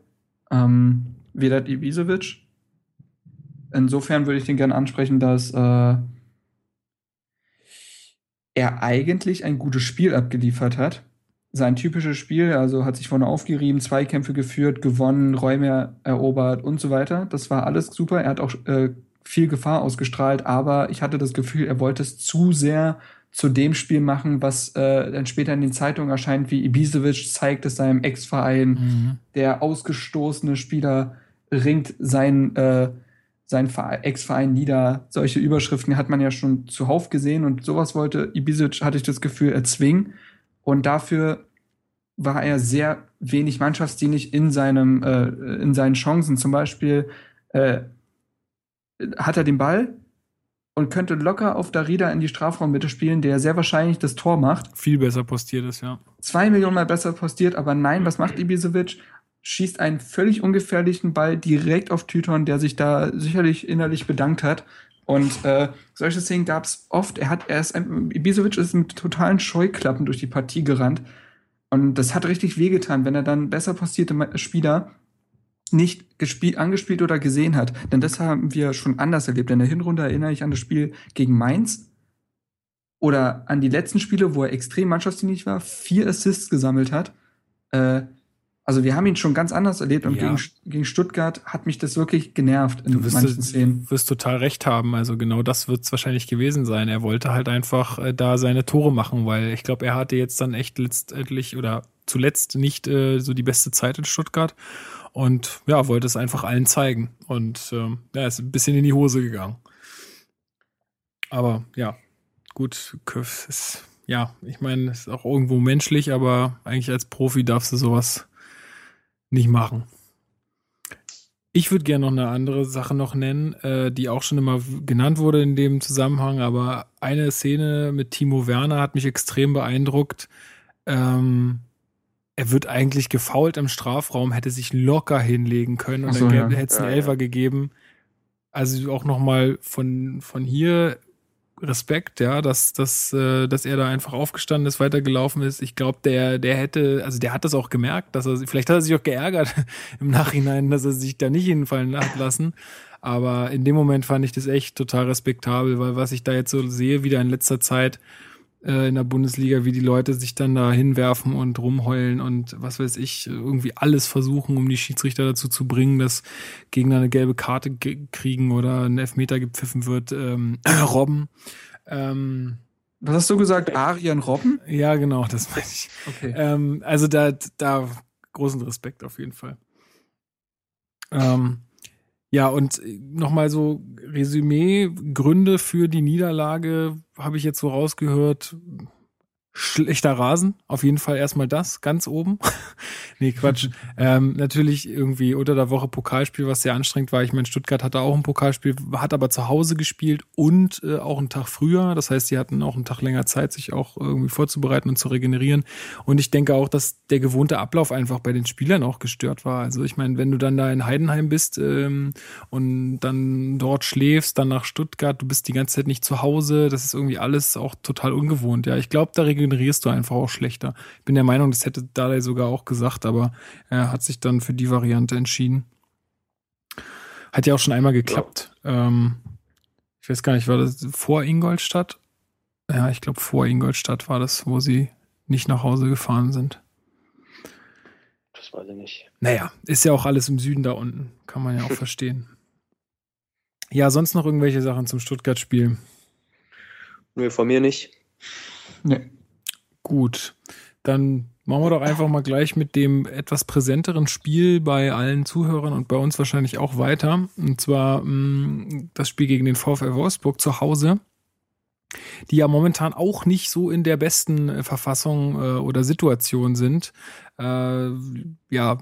Ähm, Vedat Ibisevic. Insofern würde ich den gerne ansprechen, dass äh, er eigentlich ein gutes Spiel abgeliefert hat. Sein typisches Spiel, also hat sich vorne aufgerieben, Zweikämpfe geführt, gewonnen, Räume erobert und so weiter. Das war alles super. Er hat auch äh, viel Gefahr ausgestrahlt, aber ich hatte das Gefühl, er wollte es zu sehr zu dem Spiel machen, was äh, dann später in den Zeitungen erscheint, wie Ibisevic zeigt es seinem Ex-Verein, der ausgestoßene Spieler ringt sein, äh, sein Vere- Ex-Verein nieder. Solche Überschriften hat man ja schon zuhauf gesehen und sowas wollte Ibisevic, hatte ich das Gefühl, erzwingen. Und dafür war er sehr wenig mannschaftsdienlich in seinem, äh, in seinen Chancen. Zum Beispiel äh, hat er den Ball und könnte locker auf Darida in die Strafraummitte spielen, der sehr wahrscheinlich das Tor macht Viel besser postiert ist, ja. zwei Millionen Mal besser postiert, aber nein, was macht Ibisevic? Schießt einen völlig ungefährlichen Ball direkt auf Tyton, der sich da sicherlich innerlich bedankt hat. Und äh, solche Szenen gab es oft. Er hat, er ist ein, Ibisevic ist mit totalen Scheuklappen durch die Partie gerannt. Und das hat richtig wehgetan, wenn er dann besser postierte Spieler nicht gespielt, angespielt oder gesehen hat. Denn das haben wir schon anders erlebt. In der Hinrunde erinnere ich an das Spiel gegen Mainz oder an die letzten Spiele, wo er extrem mannschaftsdienlich war, vier Assists gesammelt hat. Äh, also wir haben ihn schon ganz anders erlebt und Ja. gegen, gegen Stuttgart hat mich das wirklich genervt in Du wirst, manchen Szenen. du wirst total recht haben. Also genau das wird es wahrscheinlich gewesen sein. Er wollte halt einfach äh, da seine Tore machen, weil ich glaube, er hatte jetzt dann echt letztendlich oder zuletzt nicht äh, so die beste Zeit in Stuttgart und ja, wollte es einfach allen zeigen. Und ähm, ja, ist ein bisschen in die Hose gegangen. Aber ja, gut, ist, ja, ich meine, ist auch irgendwo menschlich, aber eigentlich als Profi darfst du sowas nicht machen. Ich würde gerne noch eine andere Sache noch nennen, äh, die auch schon immer genannt wurde in dem Zusammenhang, aber eine Szene mit Timo Werner hat mich extrem beeindruckt. Ähm, er wird eigentlich gefault im Strafraum, hätte sich locker hinlegen können und so, dann ja. hätte es einen Ja, ja. Elfer gegeben. Also auch nochmal von, von hier Respekt, ja, dass, dass, äh, dass er da einfach aufgestanden ist, weitergelaufen ist. Ich glaube, der, der hätte, also der hat das auch gemerkt, dass er, vielleicht hat er sich auch geärgert [laughs] im Nachhinein, dass er sich da nicht hinfallen hat lassen. Aber in dem Moment fand ich das echt total respektabel, weil was ich da jetzt so sehe, wieder in letzter Zeit äh, in der Bundesliga, wie die Leute sich dann da hinwerfen und rumheulen und was weiß ich, irgendwie alles versuchen, um die Schiedsrichter dazu zu bringen, dass Gegner eine gelbe Karte ge- kriegen oder ein Elfmeter gepfiffen wird, ähm, [clears throat] Robben. Ähm, Was hast du gesagt? Arian Robben? ja, genau, das meine ich. Okay. Ähm, also da, da großen Respekt auf jeden Fall. Ähm, ja, und nochmal so Resümee, Gründe für die Niederlage habe ich jetzt so rausgehört. Schlechter Rasen, auf jeden Fall erstmal das, ganz oben. [laughs] nee, Quatsch. ähm, natürlich irgendwie unter der Woche Pokalspiel, was sehr anstrengend war. Ich meine, Stuttgart hatte auch ein Pokalspiel, hat aber zu Hause gespielt und äh, auch einen Tag früher. Das heißt, sie hatten auch einen Tag länger Zeit, sich auch irgendwie vorzubereiten und zu regenerieren. Und ich denke auch, dass der gewohnte Ablauf einfach bei den Spielern auch gestört war. Also ich meine, wenn du dann da in Heidenheim bist ähm, und dann dort schläfst, dann nach Stuttgart, du bist die ganze Zeit nicht zu Hause, das ist irgendwie alles auch total ungewohnt. Ja, ich glaube, da regenerierst du einfach auch schlechter. Ich bin der Meinung, das hätte Dardai sogar auch gesagt, aber er hat sich dann für die Variante entschieden. Hat ja auch schon einmal geklappt. Ähm, ich weiß gar nicht, war das vor Ingolstadt? Ja, ich glaube, vor Ingolstadt war das, wo sie nicht nach Hause gefahren sind. Das weiß ich nicht. Naja, ist ja auch alles im Süden da unten. Kann man ja auch [laughs] verstehen. Ja, sonst noch irgendwelche Sachen zum Stuttgart-Spiel. Nö, von mir nicht. Nee. Gut, dann machen wir doch einfach mal gleich mit dem etwas präsenteren Spiel bei allen Zuhörern und bei uns wahrscheinlich auch weiter. Und zwar mh, das Spiel gegen den VfL Wolfsburg zu Hause, die ja momentan auch nicht so in der besten äh, Verfassung äh, oder Situation sind. Äh, ja,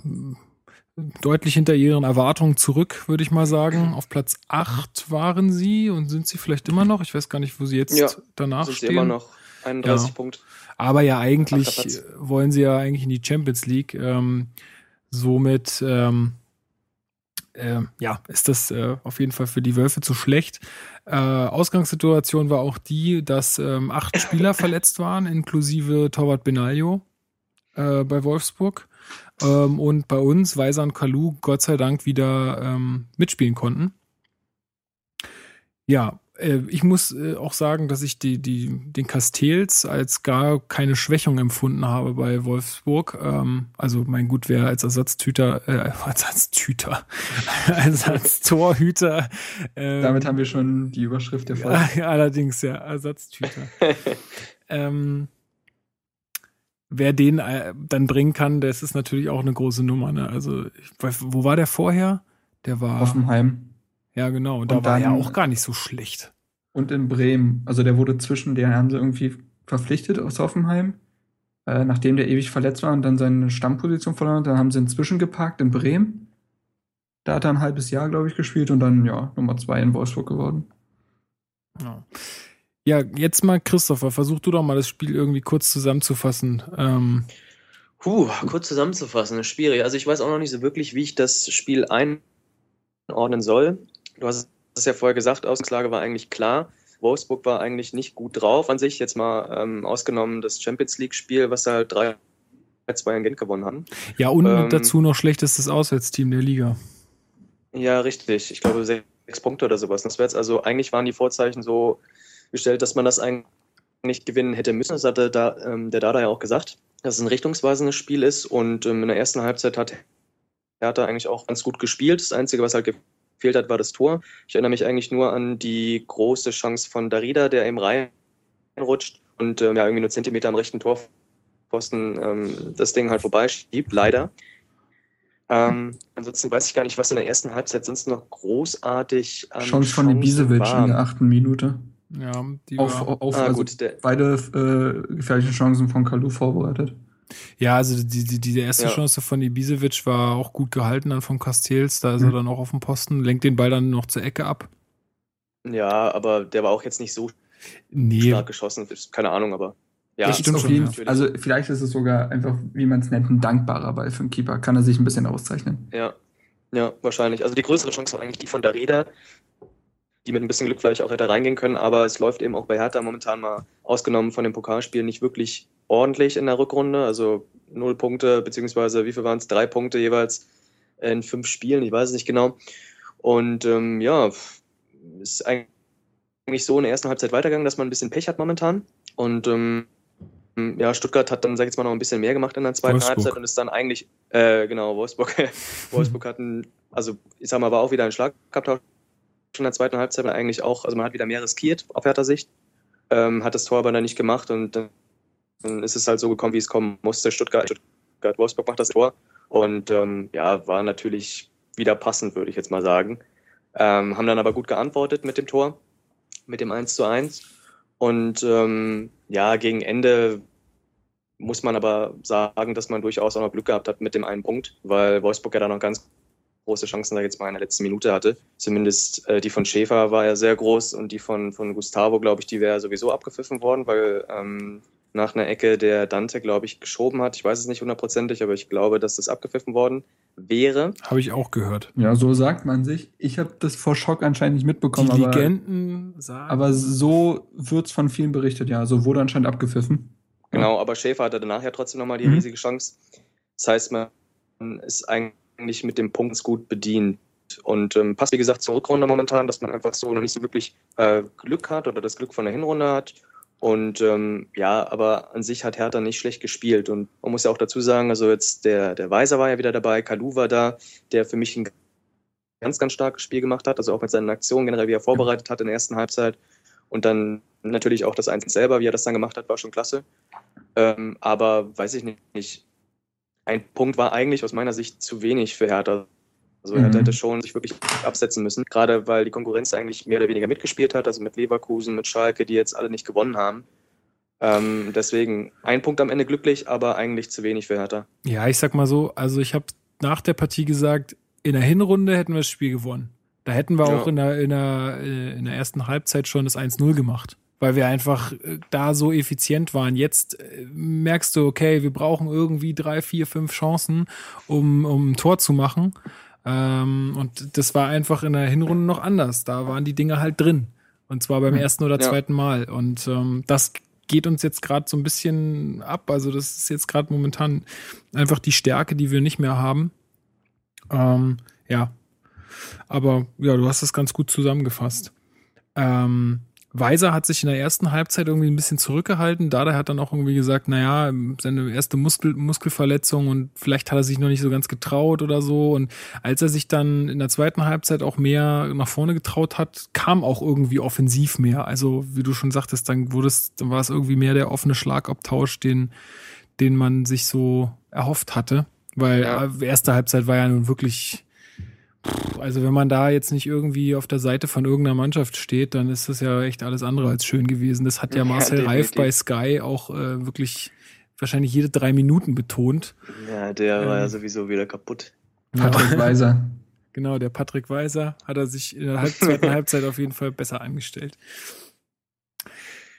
deutlich hinter ihren Erwartungen zurück, würde ich mal sagen. Auf Platz 8 waren sie und sind sie vielleicht immer noch. Ich weiß gar nicht, wo sie jetzt Ja, danach Sind sie stehen. immer noch 31 Ja. Punkte. Aber ja, eigentlich wollen sie ja eigentlich in die Champions League. Ähm, somit, ähm, äh, ja, ist das äh, auf jeden Fall für die Wölfe zu schlecht. Äh, Ausgangssituation war auch die, dass ähm, acht [laughs] Spieler verletzt waren, inklusive Torwart Benaglio äh, bei Wolfsburg. Ähm, und bei uns, Weiser und Kalu, Gott sei Dank wieder ähm, mitspielen konnten. Ja, ich muss äh, auch sagen, dass ich die, die, den Castells als gar keine Schwächung empfunden habe bei Wolfsburg. Ähm, also mein Gut wäre als Ersatztüter, äh, [laughs] Ersatztüter, [laughs] Ersatztorhüter. Äh, Damit haben wir schon die Überschrift der Folge. [laughs] ja, allerdings, ja, Ersatztüter. ähm, wer den äh, dann bringen kann, das ist natürlich auch eine große Nummer. Ne? Also, ich, wo war der vorher? Der war. Hoffenheim Ja, genau. Und da Und war er auch gar nicht so schlecht. und in Bremen. Also der wurde zwischen, den haben sie irgendwie verpflichtet aus Hoffenheim, äh, nachdem der ewig verletzt war und dann seine Stammposition verloren hat. Dann haben sie ihn zwischengeparkt in Bremen. Da hat er ein halbes Jahr, glaube ich, gespielt und dann, ja, Nummer zwei in Wolfsburg geworden. Ja. ja, jetzt mal, Christopher, versuch du doch mal das Spiel irgendwie kurz zusammenzufassen. Ähm, Puh, kurz zusammenzufassen, ist schwierig. Also ich weiß auch noch nicht so wirklich, wie ich das Spiel einordnen soll. Du hast es ja vorher gesagt, Ausgangslage war eigentlich klar. Wolfsburg war eigentlich nicht gut drauf an sich, jetzt mal ähm, ausgenommen das Champions League-Spiel, was sie halt 3 2 in Gent gewonnen haben. ja, und Ähm, dazu noch schlechtestes Auswärtsteam der Liga. Ja, richtig. Ich glaube sechs Punkte oder sowas. Das wäre jetzt also, eigentlich waren die Vorzeichen so gestellt, dass man das eigentlich gewinnen hätte müssen. Das hatte da, ähm, der Dada ja auch gesagt, dass es ein richtungsweisendes Spiel ist und ähm, in der ersten Halbzeit hat Hertha eigentlich auch ganz gut gespielt. Das Einzige, was halt gefehlt hat, war das Tor. Ich erinnere mich eigentlich nur an die große Chance von Darida, der eben reinrutscht und ähm, ja, irgendwie nur Zentimeter am rechten Torpfosten ähm, das Ding halt vorbeischiebt, leider. Ähm, ansonsten weiß ich gar nicht, was in der ersten Halbzeit sonst noch großartig. an Chance von Ibisevic war. in der achten Minute. Ja, die Auf, war, auf Ah, also gut, der- beide äh, gefährlichen Chancen von Kalu vorbereitet. Ja, also die, die, die erste Ja. Chance von Ibisevic war auch gut gehalten dann von Castells. Da ist er Mhm. dann auch auf dem Posten, lenkt den Ball dann noch zur Ecke ab. Ja, aber der war auch jetzt nicht so Nee, stark geschossen. Keine Ahnung, aber ja, Das stimmt schon, jeden. Also vielleicht ist es sogar einfach, wie man es nennt, ein dankbarer Ball für den Keeper. Kann er sich ein bisschen auszeichnen. Ja, ja, wahrscheinlich. Also die größere Chance war eigentlich die von Darida, die mit ein bisschen Glück vielleicht auch hätte reingehen können, aber es läuft eben auch bei Hertha momentan mal ausgenommen von dem Pokalspiel nicht wirklich ordentlich in der Rückrunde. Also null Punkte, beziehungsweise wie viel waren es? Drei Punkte jeweils in fünf Spielen, ich weiß es nicht genau. Und ähm, ja, ist eigentlich so in der ersten Halbzeit weitergegangen, dass man ein bisschen Pech hat momentan. Und ähm, ja, Stuttgart hat dann, sag ich jetzt mal, noch ein bisschen mehr gemacht in der zweiten Wolfsburg. Halbzeit und ist dann eigentlich, äh, genau, Wolfsburg, [laughs] Wolfsburg hatten, also ich sag mal, war auch wieder ein Schlagabtausch in der zweiten Halbzeit, aber eigentlich auch, also man hat wieder mehr riskiert auf härter Sicht, ähm, hat das Tor aber dann nicht gemacht und dann, dann ist es halt so gekommen, wie es kommen musste. Stuttgart, Stuttgart Wolfsburg macht das Tor und ähm, ja, war natürlich wieder passend, würde ich jetzt mal sagen. Ähm, haben dann aber gut geantwortet mit dem Tor, mit dem 1 zu 1. Und ähm, ja, gegen Ende muss man aber sagen, dass man durchaus auch noch Glück gehabt hat mit dem einen Punkt, weil Wolfsburg ja da noch ganz große Chancen da jetzt mal in der letzten Minute hatte. Zumindest äh, die von Schäfer war ja sehr groß und die von, von Gustavo, glaube ich, die wäre sowieso abgepfiffen worden, weil ähm, nach einer Ecke der Dante, glaube ich, geschoben hat. Ich weiß es nicht hundertprozentig, aber ich glaube, dass das abgepfiffen worden wäre. habe ich auch gehört. Ja, so sagt man sich. Ich habe das vor Schock anscheinend nicht mitbekommen, die aber, Legenden sagen. aber so wird's von vielen berichtet, ja. So wurde anscheinend abgepfiffen. Genau, aber Schäfer hatte danach ja trotzdem nochmal die Mhm. riesige Chance. Das heißt, man ist eigentlich mit dem Punkt gut bedient. Und ähm, passt, wie gesagt, zur Rückrunde momentan, dass man einfach so noch nicht so wirklich äh, Glück hat oder das Glück von der Hinrunde hat. Und ähm, ja, aber an sich hat Hertha nicht schlecht gespielt. Und man muss ja auch dazu sagen, also jetzt der, der Weiser war ja wieder dabei, Kalu war da, der für mich ein ganz, ganz starkes Spiel gemacht hat, also auch mit seinen Aktionen generell, wie er vorbereitet hat in der ersten Halbzeit. Und dann natürlich auch das Einzel selber, wie er das dann gemacht hat, war schon klasse. Ähm, aber weiß ich nicht, ein Punkt war eigentlich aus meiner Sicht zu wenig für Hertha. Also Mhm. Hertha hätte schon sich wirklich absetzen müssen, gerade weil die Konkurrenz eigentlich mehr oder weniger mitgespielt hat, also mit Leverkusen, mit Schalke, die jetzt alle nicht gewonnen haben. Ähm, deswegen ein Punkt am Ende glücklich, aber eigentlich zu wenig für Hertha. Ja, ich sag mal so, also ich habe nach der Partie gesagt, in der Hinrunde hätten wir das Spiel gewonnen. Da hätten wir Ja. auch in der, in, der, äh, in der ersten Halbzeit schon das 1-0 gemacht, weil wir einfach äh, da so effizient waren. Jetzt äh, merkst du, okay, wir brauchen irgendwie drei, vier, fünf Chancen, um, um ein Tor zu machen. Ähm, und das war einfach in der Hinrunde noch anders. Da waren die Dinge halt drin. Und zwar beim Hm. ersten oder Ja. zweiten Mal. Und ähm, das geht uns jetzt gerade so ein bisschen ab. Also das ist jetzt gerade momentan einfach die Stärke, die wir nicht mehr haben. Ähm, ja. Aber ja, du hast das ganz gut zusammengefasst. Ähm, Weiser hat sich in der ersten Halbzeit irgendwie ein bisschen zurückgehalten. Dada hat dann auch irgendwie gesagt, naja, seine erste Muskel, Muskelverletzung und vielleicht hat er sich noch nicht so ganz getraut oder so. Und als er sich dann in der zweiten Halbzeit auch mehr nach vorne getraut hat, kam auch irgendwie offensiv mehr. Also, wie du schon sagtest, dann wurde es, dann war es irgendwie mehr der offene Schlagabtausch, den, den man sich so erhofft hatte. Weil Ja. erste Halbzeit war ja nun wirklich, also wenn man da jetzt nicht irgendwie auf der Seite von irgendeiner Mannschaft steht, dann ist das ja echt alles andere als schön gewesen. Das hat ja Ja, Marcel Reif definitiv. bei Sky auch äh, wirklich wahrscheinlich jede drei Minuten betont. Ja, der war Ähm. ja sowieso wieder kaputt. Patrick [laughs] Weiser. Genau, der Patrick Weiser hat er sich in der halb, zweiten [laughs] Halbzeit auf jeden Fall besser angestellt.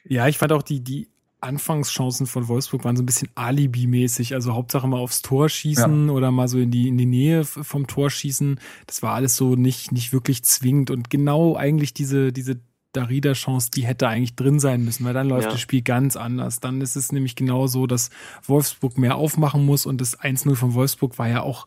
Ja, ich fand auch die, die Anfangschancen von Wolfsburg waren so ein bisschen Alibi-mäßig. Also Hauptsache mal aufs Tor schießen oder mal so in die, in die Nähe vom Tor schießen. Das war alles so nicht, nicht wirklich zwingend. Und genau eigentlich diese, diese Darida-Chance, die hätte eigentlich drin sein müssen, weil dann läuft Ja. das Spiel ganz anders. Dann ist es nämlich genau so, dass Wolfsburg mehr aufmachen muss und das 1-0 von Wolfsburg war ja auch,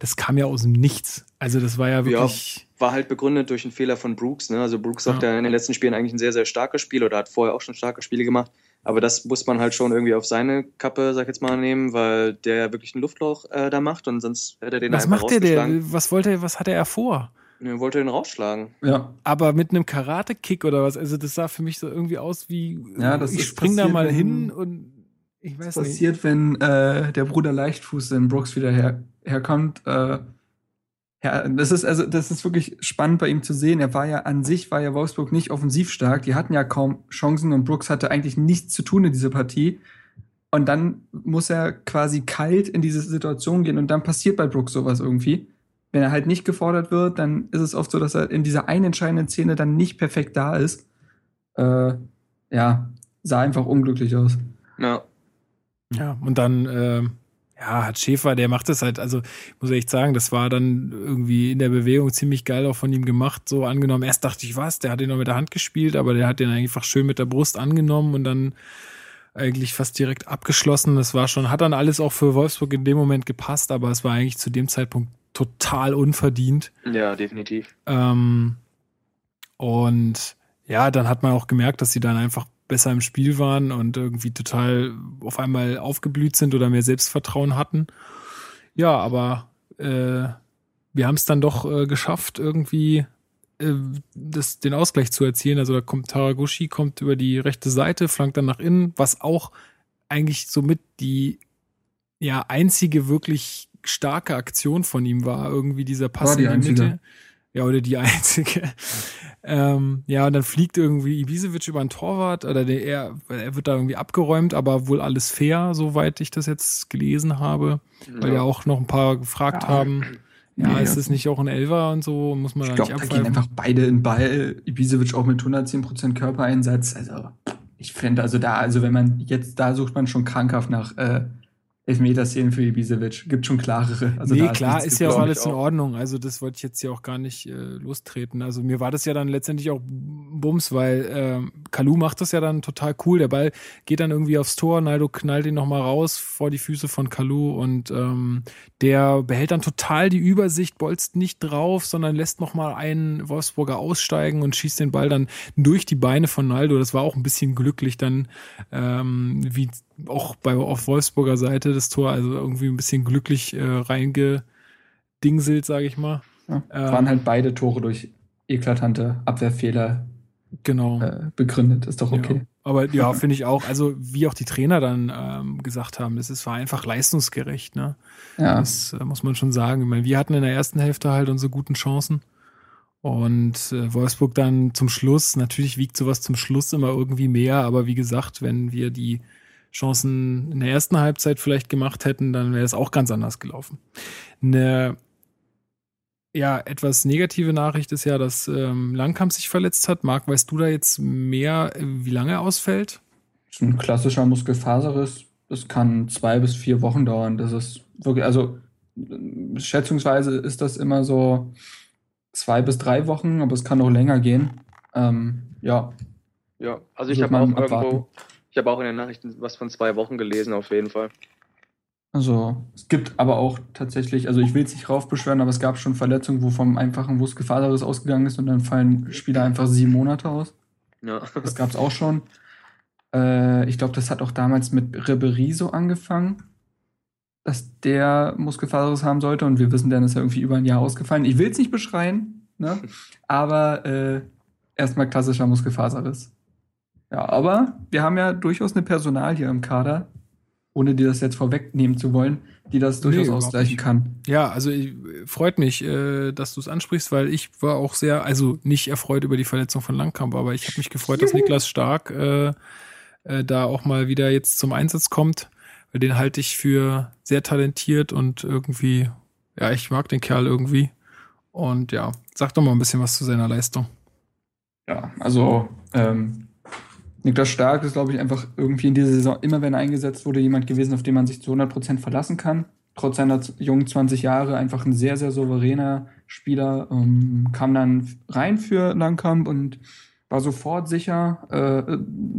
das kam ja aus dem Nichts. Also das war ja wirklich. War halt begründet durch einen Fehler von Brooks. Ne? Also Brooks Ja. hat ja in den letzten Spielen eigentlich ein sehr, sehr starkes Spiel oder hat vorher auch schon starke Spiele gemacht. Aber das muss man halt schon irgendwie auf seine Kappe, sag ich jetzt mal, nehmen, weil der ja wirklich ein Luftloch äh, da macht und sonst hätte er den was einfach macht der rausgeschlagen. denn? Was wollte er, was hatte er vor? Er wollte den rausschlagen. Ja. Aber mit einem Karate-Kick oder was? Also das sah für mich so irgendwie aus wie, Ja, das ich spring da mal hin und ich weiß Was nicht. passiert, wenn äh, der Bruder Leichtfuß in Brooks wieder her, herkommt, äh, Ja, das ist also, das ist wirklich spannend bei ihm zu sehen. Er war ja an sich, war ja Wolfsburg nicht offensiv stark. Die hatten ja kaum Chancen und Brooks hatte eigentlich nichts zu tun in dieser Partie. Und dann muss er quasi kalt in diese Situation gehen und dann passiert bei Brooks sowas irgendwie. Wenn er halt nicht gefordert wird, dann ist es oft so, dass er in dieser einen entscheidenden Szene dann nicht perfekt da ist. Äh, ja, sah einfach unglücklich aus. Ja. Ja, und dann, äh, ja, hat Schäfer, der macht das halt, also muss ich echt sagen, das war dann irgendwie in der Bewegung ziemlich geil auch von ihm gemacht. So angenommen, erst dachte ich, was, der hat den noch mit der Hand gespielt, aber der hat den einfach schön mit der Brust angenommen und dann eigentlich fast direkt abgeschlossen. Das war schon, hat dann alles auch für Wolfsburg in dem Moment gepasst, aber es war eigentlich zu dem Zeitpunkt total unverdient. Ja, definitiv. Ähm, und ja, dann hat man auch gemerkt, dass sie dann einfach besser im Spiel waren und irgendwie total auf einmal aufgeblüht sind oder mehr Selbstvertrauen hatten. Ja, aber äh, wir haben es dann doch äh, geschafft, irgendwie äh, das, den Ausgleich zu erzielen. Also da kommt Taraguchi, kommt über die rechte Seite, flankt dann nach innen, was auch eigentlich somit die ja einzige wirklich starke Aktion von ihm war. Irgendwie dieser Pass War die in die einzige. Mitte. Ja, oder die einzige. ähm, ja, und dann fliegt irgendwie Ibisevic über einen Torwart, oder der, er, er wird da irgendwie abgeräumt, aber wohl alles fair, soweit ich das jetzt gelesen habe. Weil ja auch noch ein paar gefragt Ja. haben, ja, Nee, ist es nicht auch ein Elfer und so, muss man Ich da glaube, nicht da gehen einfach beide in Ball. Ibisevic auch mit 110% Körpereinsatz. Also, ich finde, also da, also wenn man jetzt, da sucht man schon krankhaft nach äh, Elfmeterszenen für Ibisevic. Gibt schon klarere. Also nee, klar, nichts ist ja auch alles in Ordnung. Also das wollte ich jetzt hier auch gar nicht äh, lostreten. Also mir war das ja dann letztendlich auch Bums, weil ähm, Kalu macht das ja dann total cool. Der Ball geht dann irgendwie aufs Tor, Naldo knallt ihn nochmal raus vor die Füße von Kalu und ähm, der behält dann total die Übersicht, bolzt nicht drauf, sondern lässt nochmal einen Wolfsburger aussteigen und schießt den Ball dann durch die Beine von Naldo. Das war auch ein bisschen glücklich dann, ähm, wie auch bei auf Wolfsburger Seite das Tor, also irgendwie ein bisschen glücklich äh, reingedingselt, sage ich mal. Ja, Ähm, waren halt beide Tore durch eklatante Abwehrfehler Genau. äh, begründet. Ist doch okay. Ja. Aber ja, [laughs] finde ich auch, also wie auch die Trainer dann ähm, gesagt haben, das ist, war einfach leistungsgerecht, ne? Ja. Das äh, muss man schon sagen. Ich meine, wir hatten in der ersten Hälfte halt unsere guten Chancen. Und äh, Wolfsburg dann zum Schluss, natürlich wiegt sowas zum Schluss immer irgendwie mehr, aber wie gesagt, wenn wir die Chancen in der ersten Halbzeit vielleicht gemacht hätten, dann wäre es auch ganz anders gelaufen. Eine ja, etwas negative Nachricht ist ja, dass ähm, Langkamp sich verletzt hat. Marc, weißt du da jetzt mehr, wie lange er ausfällt? ist ein klassischer Muskelfaserriss. Das kann zwei bis vier Wochen dauern. Das ist wirklich, also schätzungsweise ist das immer so zwei bis drei Wochen, aber es kann auch länger gehen. Ähm, ja, Ja, also ich habe auch man abwarten. Ich habe auch in den Nachrichten was von zwei Wochen gelesen, auf jeden Fall. also es gibt aber auch tatsächlich, also ich will es nicht raufbeschwören, aber es gab schon Verletzungen, wo vom einfachen Muskelfaserriss ausgegangen ist und dann fallen Spieler einfach sieben Monate aus. Ja. Das gab es auch schon. Äh, ich glaube, das hat auch damals mit Ribery so angefangen, dass der Muskelfaserriss haben sollte. Und wir wissen, dann ist er irgendwie über ein Jahr ausgefallen. Ich will es nicht beschreien, ne? [laughs] aber äh, erstmal klassischer Muskelfaserriss. Ja, aber wir haben ja durchaus eine Personal hier im Kader, ohne dir das jetzt vorwegnehmen zu wollen, die das durchaus überhaupt ausgleichen kann. Ja, also ich, freut mich, äh, dass du es ansprichst, weil ich war auch sehr, also nicht erfreut über die Verletzung von Langkamp, aber ich habe mich gefreut, dass Niklas Stark äh, äh, da auch mal wieder jetzt zum Einsatz kommt. Weil Den halte ich für sehr talentiert und irgendwie, ja, ich mag den Kerl irgendwie. Und ja, sag doch mal ein bisschen was zu seiner Leistung. Ja, also ähm, Niklas Stark ist, glaube ich, einfach irgendwie in dieser Saison, immer wenn er eingesetzt wurde, jemand gewesen, auf den man sich zu 100% verlassen kann. Trotz seiner jungen 20 Jahre einfach ein sehr, sehr souveräner Spieler. Ähm, kam dann rein für Langkamp und war sofort sicher. Äh,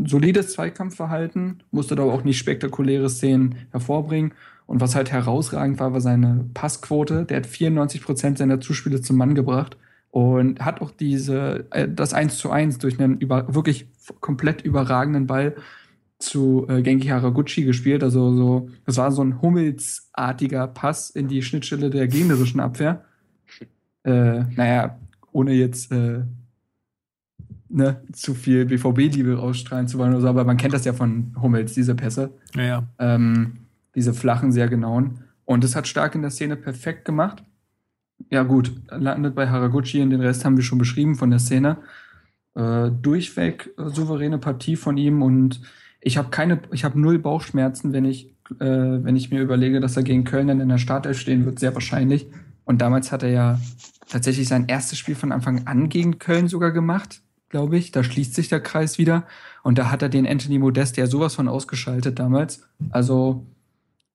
solides Zweikampfverhalten, musste da aber auch nicht spektakuläre Szenen hervorbringen. Und was halt herausragend war, war seine Passquote. Der hat 94% seiner Zuspiele zum Mann gebracht und hat auch diese äh, das 1 zu 1 durch einen über, wirklich komplett überragenden Ball zu äh, Genki Haraguchi gespielt. Also so, das war so ein Hummelsartiger Pass in die Schnittstelle der gegnerischen Abwehr. Äh, naja, ohne jetzt äh, ne, zu viel BVB-Liebe rausstrahlen zu wollen oder so, aber man kennt das ja von Hummels, diese Pässe Ja, ja. ähm, diese flachen, sehr genauen. Und das hat Stark in der Szene perfekt gemacht. Ja, gut, landet bei Haraguchi und den Rest haben wir schon beschrieben von der Szene. Äh, durchweg äh, souveräne Partie von ihm und ich habe keine, ich habe null Bauchschmerzen, wenn ich, äh, wenn ich mir überlege, dass er gegen Köln dann in der Startelf stehen wird, sehr wahrscheinlich. Und damals hat er ja tatsächlich sein erstes Spiel von Anfang an gegen Köln sogar gemacht, glaube ich. Da schließt sich der Kreis wieder. Und da hat er den Anthony Modest ja sowas von ausgeschaltet damals. Also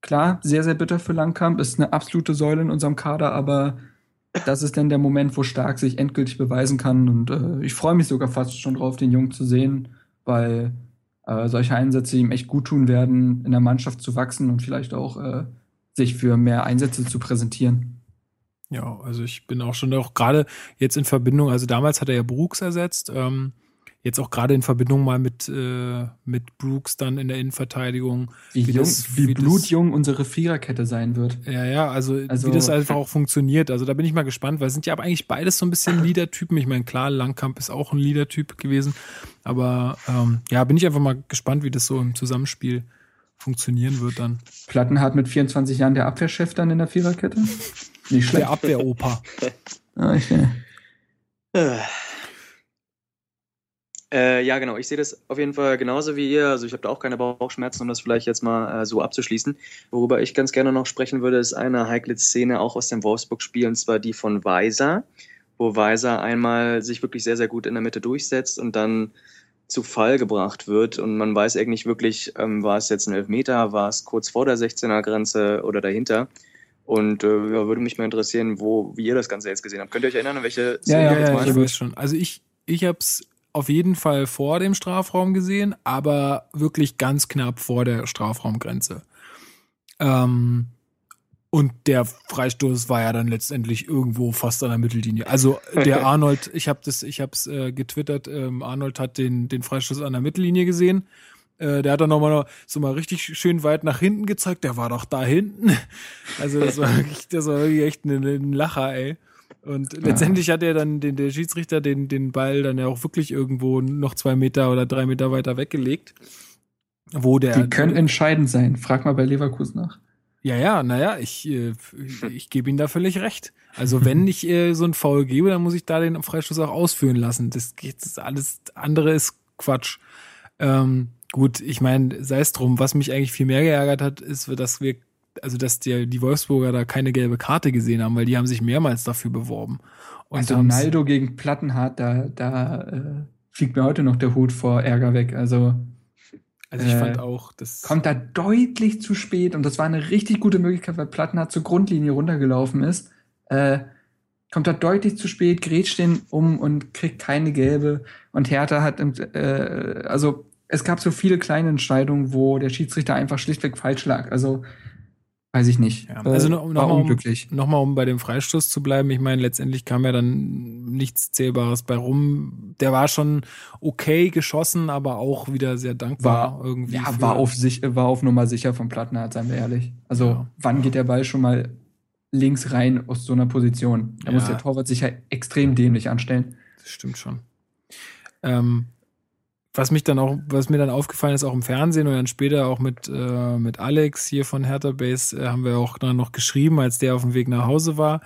klar, sehr, sehr bitter für Langkamp, ist eine absolute Säule in unserem Kader, aber das ist dann der Moment, wo Stark sich endgültig beweisen kann. Und äh, ich freue mich sogar fast schon drauf, den Jungen zu sehen, weil äh, solche Einsätze ihm echt gut tun werden, in der Mannschaft zu wachsen und vielleicht auch äh, sich für mehr Einsätze zu präsentieren. Ja, also ich bin auch schon auch gerade jetzt in Verbindung, also damals hat er ja Brooks ersetzt. Ähm, jetzt auch gerade in Verbindung mal mit, äh, mit Brooks dann in der Innenverteidigung. Wie, wie, jung, das, wie, wie blutjung das, unsere Viererkette sein wird. Ja, ja, also, also, wie das einfach auch funktioniert. Also da bin ich mal gespannt, weil es sind ja aber eigentlich beides so ein bisschen Leader-Typen. Ich meine, klar, Langkamp ist auch ein Leader-Typ gewesen. Aber ähm, ja, bin ich einfach mal gespannt, wie das so im Zusammenspiel funktionieren wird dann. Plattenhardt mit 24 Jahren der Abwehrchef dann in der Viererkette? Nicht schlecht. Der Abwehroper. ah, okay. Äh, ja, genau. Ich sehe das auf jeden Fall genauso wie ihr. Also ich habe da auch keine Bauchschmerzen, um das vielleicht jetzt mal äh, so abzuschließen. Worüber ich ganz gerne noch sprechen würde, ist eine heikle Szene auch aus dem Wolfsburg-Spiel, und zwar die von Weiser, wo Weiser einmal sich wirklich sehr, sehr gut in der Mitte durchsetzt und dann zu Fall gebracht wird. Und man weiß eigentlich wirklich, ähm, war es jetzt ein Elfmeter, war es kurz vor der 16er-Grenze oder dahinter. Und äh, ja, würde mich mal interessieren, wo, wie ihr das Ganze jetzt gesehen habt. Könnt ihr euch erinnern, an welche Szene ja, ja, ja, ich weiß schon. Also ich, ich habe es auf jeden Fall vor dem Strafraum gesehen, aber wirklich ganz knapp vor der Strafraumgrenze. Ähm, und der Freistoß war ja dann letztendlich irgendwo fast an der Mittellinie. Also der [laughs] Arnold, ich habe das, ich habe es äh, getwittert. Ähm, Arnold hat den den Freistoß an der Mittellinie gesehen. Äh, der hat dann nochmal so mal richtig schön weit nach hinten gezeigt. Der war doch da hinten. [laughs] Also das war wirklich, das war wirklich echt ein, ein Lacher, ey. Und ja. letztendlich hat er dann den, der Schiedsrichter den, den Ball dann ja auch wirklich irgendwo noch zwei Meter oder drei Meter weiter weggelegt. Wo der. Die können entscheidend sein. Frag mal bei Leverkusen nach. Ja, ja, naja, ich, äh, ich gebe ihm da völlig recht. Also wenn ich äh, so einen Foul gebe, dann muss ich da den Freistoß auch ausführen lassen. Das geht das alles andere ist Quatsch. Ähm, gut, ich meine, sei es drum, was mich eigentlich viel mehr geärgert hat, ist, dass wir also dass die, die Wolfsburger da keine gelbe Karte gesehen haben, weil die haben sich mehrmals dafür beworben. Und also Ronaldo gegen Plattenhardt, da, da äh, fliegt mir heute noch der Hut vor Ärger weg. Also, also ich äh, fand auch, das kommt da deutlich zu spät und das war eine richtig gute Möglichkeit, weil Plattenhardt zur Grundlinie runtergelaufen ist. Äh, kommt da deutlich zu spät, grätscht den um und kriegt keine gelbe. Und Hertha hat, äh, also es gab so viele kleine Entscheidungen, wo der Schiedsrichter einfach schlichtweg falsch lag. Also Weiß ich nicht. Ja, also äh, nochmal um, noch mal, um bei dem Freistoß zu bleiben. Ich meine, letztendlich kam ja dann nichts Zählbares bei rum. Der war schon okay geschossen, aber auch wieder sehr dankbar war, irgendwie. Ja, war auf sich, war auf Nummer sicher vom Plattenhardt, seien wir ehrlich. Also ja. wann geht der Ball schon mal links rein aus so einer Position? Da ja. muss der Torwart sich ja extrem dämlich anstellen. Das stimmt schon. Ähm, was mich dann auch, was mir dann aufgefallen ist, auch im Fernsehen und dann später auch mit, äh, mit Alex hier von Hertha Base, äh, haben wir auch dann noch geschrieben, als der auf dem Weg nach Hause war.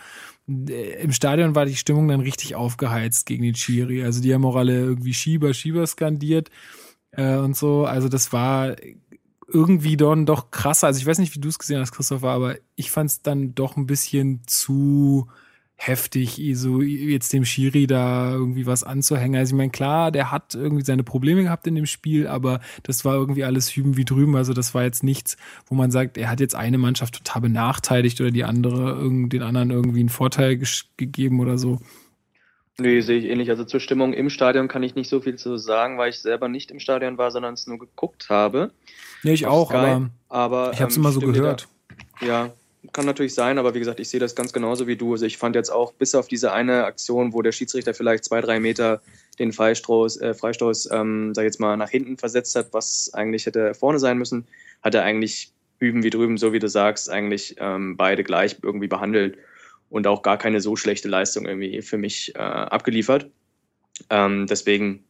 Äh, Im Stadion war die Stimmung dann richtig aufgeheizt gegen die Chiri. Also die haben auch alle irgendwie Schieber, Schieber skandiert äh, und so. Also das war irgendwie dann doch krasser. Also ich weiß nicht, wie du es gesehen hast, Christopher, aber ich fand es dann doch ein bisschen zu heftig, so jetzt dem Schiri da irgendwie was anzuhängen. Also ich meine, klar, der hat irgendwie seine Probleme gehabt in dem Spiel, aber das war irgendwie alles hüben wie drüben. Also das war jetzt nichts, wo man sagt, er hat jetzt eine Mannschaft total benachteiligt oder die andere den anderen irgendwie einen Vorteil gegeben oder so. Nee, sehe ich ähnlich. Also zur Stimmung im Stadion kann ich nicht so viel zu sagen, weil ich selber nicht im Stadion war, sondern es nur geguckt habe. Nee, ich auch, Sky. aber, aber ich habe es ähm, immer so gehört. Da, ja, kann natürlich sein, aber wie gesagt, ich sehe das ganz genauso wie du. Also ich fand jetzt auch bis auf diese eine Aktion, wo der Schiedsrichter vielleicht zwei, drei Meter den Freistoß, äh, Freistoß ähm, sag jetzt mal, nach hinten versetzt hat, was eigentlich hätte vorne sein müssen, hat er eigentlich üben wie drüben, so wie du sagst, eigentlich ähm, beide gleich irgendwie behandelt und auch gar keine so schlechte Leistung irgendwie für mich äh, abgeliefert. Ähm, deswegen,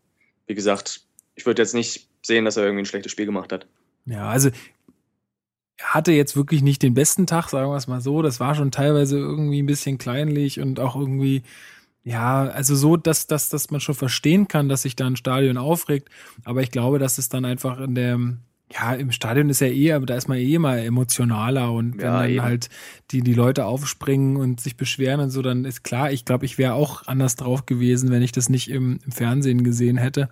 wie gesagt, ich würde jetzt nicht sehen, dass er irgendwie ein schlechtes Spiel gemacht hat. Ja, also hatte jetzt wirklich nicht den besten Tag, sagen wir es mal so. Das war schon teilweise irgendwie ein bisschen kleinlich und auch irgendwie, ja, also so, dass, dass, dass man schon verstehen kann, dass sich da ein Stadion aufregt. Aber ich glaube, dass es dann einfach in der, ja, im Stadion ist ja eh, aber da ist man eh mal emotionaler und wenn Ja, dann eben. halt die, die Leute aufspringen und sich beschweren und so, dann ist klar, ich glaube, ich wäre auch anders drauf gewesen, wenn ich das nicht im, im Fernsehen gesehen hätte.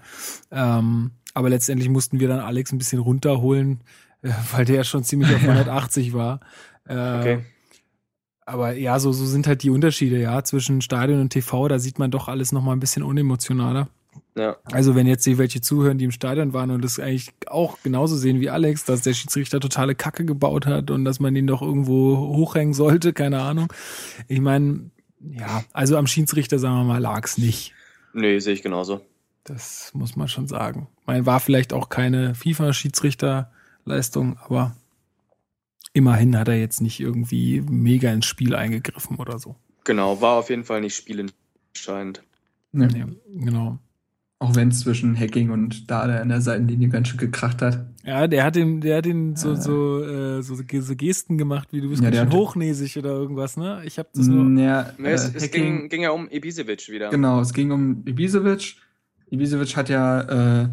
Ähm, aber letztendlich mussten wir dann Alex ein bisschen runterholen, [laughs] weil der schon ziemlich auf [laughs] 180 war. Äh, Okay. Aber ja, so, so sind halt die Unterschiede, ja, zwischen Stadion und TV, da sieht man doch alles nochmal ein bisschen unemotionaler. Ja. Also wenn jetzt hier welche zuhören, die im Stadion waren und das eigentlich auch genauso sehen wie Alex, dass der Schiedsrichter totale Kacke gebaut hat und dass man ihn doch irgendwo hochhängen sollte, [laughs] keine Ahnung. Ich meine, ja, also am Schiedsrichter, sagen wir mal, lag's nicht. Nee, sehe ich genauso. Das muss man schon sagen. Man war vielleicht auch keine FIFA-Schiedsrichterleistung, aber immerhin hat er jetzt nicht irgendwie mega ins Spiel eingegriffen oder so. Genau, war auf jeden Fall nicht spielentscheidend. Ne? Nee, genau. Auch wenn es zwischen Hacking und Dada in der Seitenlinie ganz schön gekracht hat. Ja, der hat den, der hat den so, Äh. so, äh, so, so Gesten gemacht, wie du bist Ja, ganz der schön hat- hochnäsig oder irgendwas, ne? Ich habe das nur. Ja, Nee, es, äh, es ging, ging ja um Ibisevic wieder. Genau, es ging um Ibisevic. Ibisevic hat ja, äh,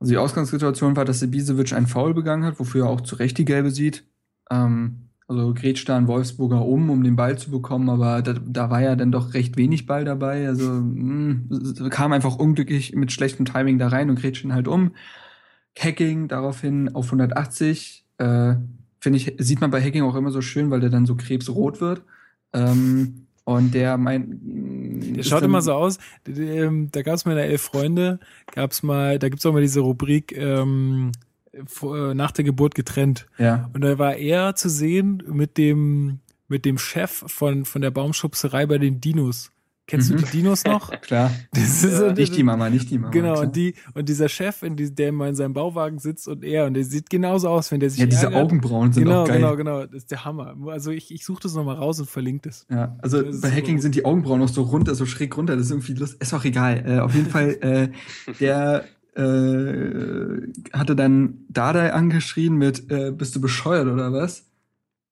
also die Ausgangssituation war, dass Ibisevic einen Foul begangen hat, wofür er auch zu Recht die gelbe sieht. Ähm, also grätscht da ein Wolfsburger um, um den Ball zu bekommen, aber da, da war ja dann doch recht wenig Ball dabei. Also mh, es kam einfach unglücklich mit schlechtem Timing da rein und grätscht ihn halt um. Hacking daraufhin auf 180. Äh, Finde ich, sieht man bei Hacking auch immer so schön, weil der dann so krebsrot wird. Ähm, und der mein. Der schaut immer so aus. ähm, Da gab es mal in der Elf Freunde, gab's mal, da gibt's auch mal diese Rubrik ähm, äh, nach der Geburt getrennt. Ja. Und da war er zu sehen mit dem mit dem Chef von von der Baumschubserei bei den Dinos. Kennst Mhm. du die Dinos noch? [laughs] Klar. Das ist so- Nicht die Mama, nicht die Mama. Genau, klar. und, die, und dieser Chef, in die, der immer in seinem Bauwagen sitzt und er, und der sieht genauso aus, wenn der sich Ja, diese ärgert. Augenbrauen sind Genau, auch geil. genau, genau. Das ist der Hammer. Also ich, ich suche das nochmal raus und verlinke das. Ja, also Das bei Hacking so- sind die Augenbrauen noch so runter, so schräg runter. Das ist irgendwie lustig. Ist auch egal. Äh, auf jeden Fall, äh, [laughs] der äh, hatte dann Dardai angeschrien mit, äh, bist du bescheuert oder was?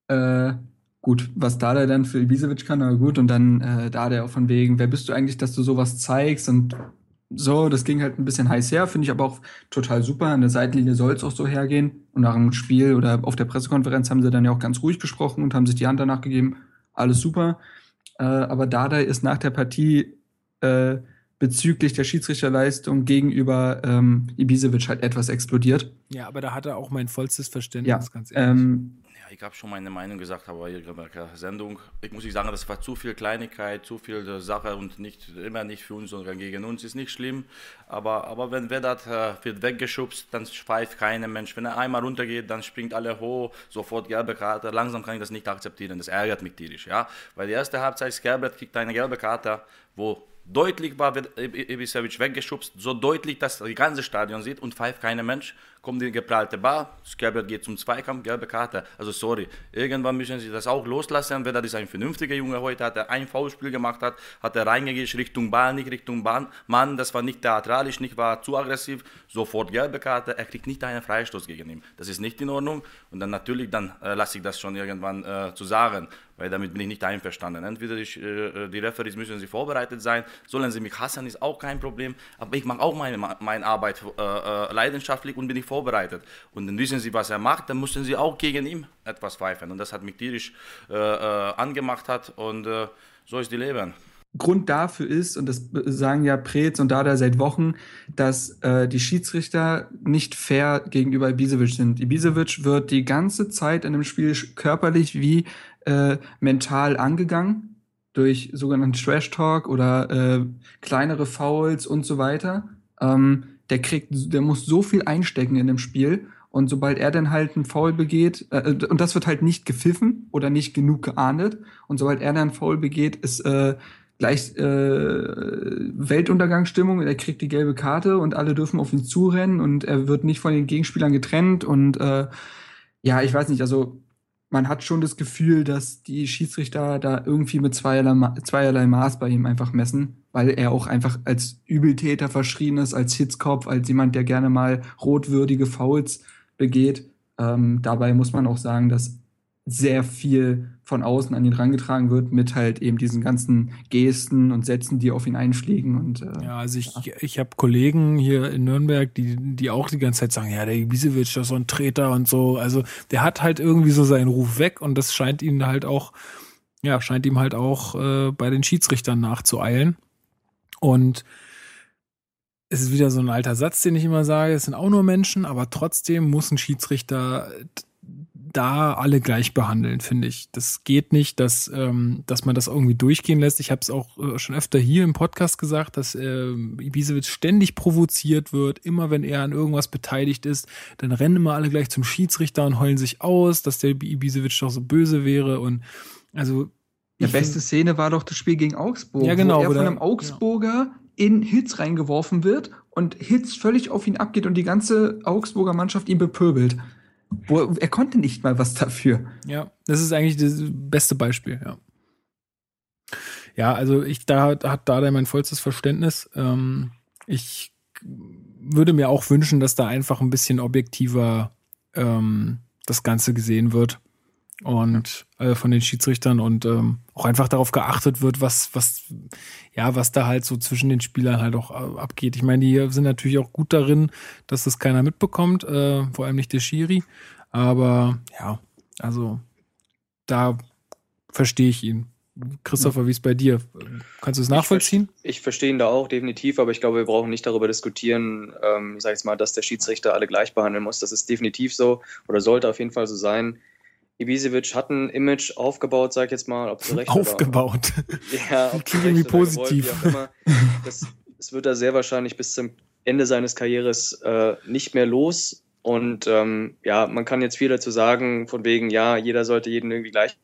Äh, gut, was Dardai dann für Ibisevic kann, aber gut. Und dann äh, Dardai auch von wegen, wer bist du eigentlich, dass du sowas zeigst? Und so, das ging halt ein bisschen heiß her, finde ich aber auch total super. An der Seitenlinie soll es auch so hergehen. Und nach dem Spiel oder auf der Pressekonferenz haben sie dann ja auch ganz ruhig gesprochen und haben sich die Hand danach gegeben. Alles super. Äh, aber Dardai ist nach der Partie äh, bezüglich der Schiedsrichterleistung gegenüber ähm, Ibisevic halt etwas explodiert. Ja, aber da hat er auch mein vollstes Verständnis, Ja, ganz ehrlich. ähm, ich habe schon meine Meinung gesagt, aber hier Sendung, ich muss nicht sagen, das war zu viel Kleinigkeit, zu viel Sache und nicht immer nicht für uns, sondern gegen uns ist nicht schlimm. Aber, aber wenn wer das äh, wird weggeschubst, dann pfeift keiner Mensch. Wenn er einmal runtergeht, dann springt alle hoch, sofort gelbe Karte. Langsam kann ich das nicht akzeptieren. Das ärgert mich tierisch, ja. Weil die erste Halbzeit Skerbert kriegt eine gelbe Karte, wo deutlich war, wird Ibisevic weggeschubst, so deutlich, dass das ganze Stadion sieht und pfeift keiner Mensch. Kommt die geprallte Bar, Skerbert geht zum Zweikampf, gelbe Karte. Also sorry, irgendwann müssen sie das auch loslassen. Wer das ein vernünftiger Junge heute, hat er ein Foulspiel gemacht hat, hat er reingegangen, Richtung Ball, nicht Richtung Bahn. Mann, das war nicht theatralisch, nicht war zu aggressiv, sofort gelbe Karte. Er kriegt nicht einen Freistoß gegen ihn. Das ist nicht in Ordnung. Und dann natürlich, dann äh, lasse ich das schon irgendwann äh, zu sagen, weil damit bin ich nicht einverstanden. Entweder die, äh, die Referees müssen sie vorbereitet sein, sollen sie mich hassen, ist auch kein Problem. Aber ich mache auch meine, meine Arbeit äh, äh, leidenschaftlich und bin ich vorbereitet. Und dann wissen sie, was er macht, dann müssen sie auch gegen ihn etwas pfeifen. Und das hat mich tierisch äh, äh, angemacht hat und äh, so ist die Leben. Grund dafür ist, und das sagen ja Preetz und Dada seit Wochen, dass äh, die Schiedsrichter nicht fair gegenüber Ibisevic sind. Ibisevic wird die ganze Zeit in dem Spiel körperlich wie äh, mental angegangen durch sogenannten Trash Talk oder äh, kleinere Fouls und so weiter. Ähm, der kriegt, der muss so viel einstecken in dem Spiel und sobald er dann halt einen Foul begeht, äh, und das wird halt nicht gepfiffen oder nicht genug geahndet, und sobald er dann einen Foul begeht, ist äh, gleich äh, Weltuntergangsstimmung, er kriegt die gelbe Karte und alle dürfen auf ihn zurennen und er wird nicht von den Gegenspielern getrennt und äh, ja, ich weiß nicht, also man hat schon das Gefühl, dass die Schiedsrichter da irgendwie mit zweierlei, zweierlei Maß bei ihm einfach messen, weil er auch einfach als Übeltäter verschrien ist, als Hitzkopf, als jemand, der gerne mal rotwürdige Fouls begeht. ähm, dabei muss man auch sagen, dass sehr viel von außen an ihn rangetragen wird mit halt eben diesen ganzen Gesten und Sätzen, die auf ihn einfliegen und äh, Ja, also ich, ich habe Kollegen hier in Nürnberg, die, die auch die ganze Zeit sagen, ja, der Ibisevic, das ist so ein Treter und so. Also der hat halt irgendwie so seinen Ruf weg und das scheint ihn halt auch, ja, scheint ihm halt auch äh, bei den Schiedsrichtern nachzueilen. Und es ist wieder so ein alter Satz, den ich immer sage, es sind auch nur Menschen, aber trotzdem muss ein Schiedsrichter da alle gleich behandeln, finde ich. Das geht nicht, dass, ähm, dass man das irgendwie durchgehen lässt. Ich habe es auch äh, schon öfter hier im Podcast gesagt, dass äh, Ibisevic ständig provoziert wird. Immer wenn er an irgendwas beteiligt ist, dann rennen immer alle gleich zum Schiedsrichter und heulen sich aus, dass der Ibisevic doch so böse wäre. Und also Die beste Szene war doch das Spiel gegen Augsburg, Ja, genau, wo er wo von einem Augsburger in Hitz reingeworfen wird und Hitz völlig auf ihn abgeht und die ganze Augsburger Mannschaft ihn bepöbelt. Wo, er konnte nicht mal was dafür. Ja, das ist eigentlich das beste Beispiel, ja. Ja, also ich da hat da mein vollstes Verständnis. Ähm, ich würde mir auch wünschen, dass da einfach ein bisschen objektiver ähm, das Ganze gesehen wird und äh, von den Schiedsrichtern und ähm, auch einfach darauf geachtet wird, was was ja was da halt so zwischen den Spielern halt auch äh, abgeht. Ich meine, die sind natürlich auch gut darin, dass das keiner mitbekommt, äh, vor allem nicht der Schiri. Aber ja, also da verstehe ich ihn. Christopher, wie ist bei dir? Kannst du es nachvollziehen? Ich verstehe ihn da auch definitiv, aber ich glaube, wir brauchen nicht darüber diskutieren, ähm, ich sage jetzt mal, dass der Schiedsrichter alle gleich behandeln muss. Das ist definitiv so oder sollte auf jeden Fall so sein. Ibisevic hat ein Image aufgebaut, sag ich jetzt mal, ob zu Recht Aufgebaut. Oder, [laughs] ja, ob zu Klingt Recht irgendwie gewollt, positiv. wie auch immer. Das, das wird er sehr wahrscheinlich bis zum Ende seines Karrieres äh, nicht mehr los. Und ähm, ja, man kann jetzt viel dazu sagen, von wegen, ja, jeder sollte jeden irgendwie gleich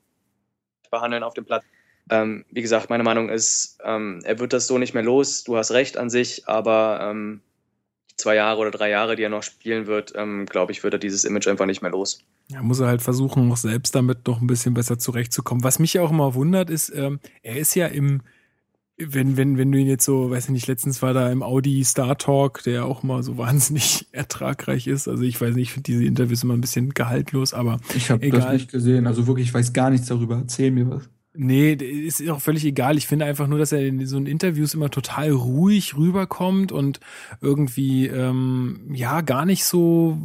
behandeln auf dem Platz. Ähm, wie gesagt, meine Meinung ist, ähm, er wird das so nicht mehr los. Du hast recht an sich, aber ähm, zwei Jahre oder drei Jahre, die er noch spielen wird, ähm, glaube ich, wird er dieses Image einfach nicht mehr los. Ja, muss er halt versuchen, auch selbst damit noch ein bisschen besser zurechtzukommen. Was mich auch immer wundert, ist, ähm, er ist ja im, wenn, wenn, wenn du ihn jetzt so, weiß ich nicht, letztens war da im Audi Star Talk, der auch immer so [laughs] wahnsinnig ertragreich ist. Also ich weiß nicht, ich finde diese Interviews immer ein bisschen gehaltlos, aber Ich habe das nicht gesehen. Also wirklich, ich weiß gar nichts darüber. Erzähl mir was. Nee, ist auch völlig egal. Ich finde einfach nur, dass er in so einen Interviews immer total ruhig rüberkommt und irgendwie ähm, ja gar nicht so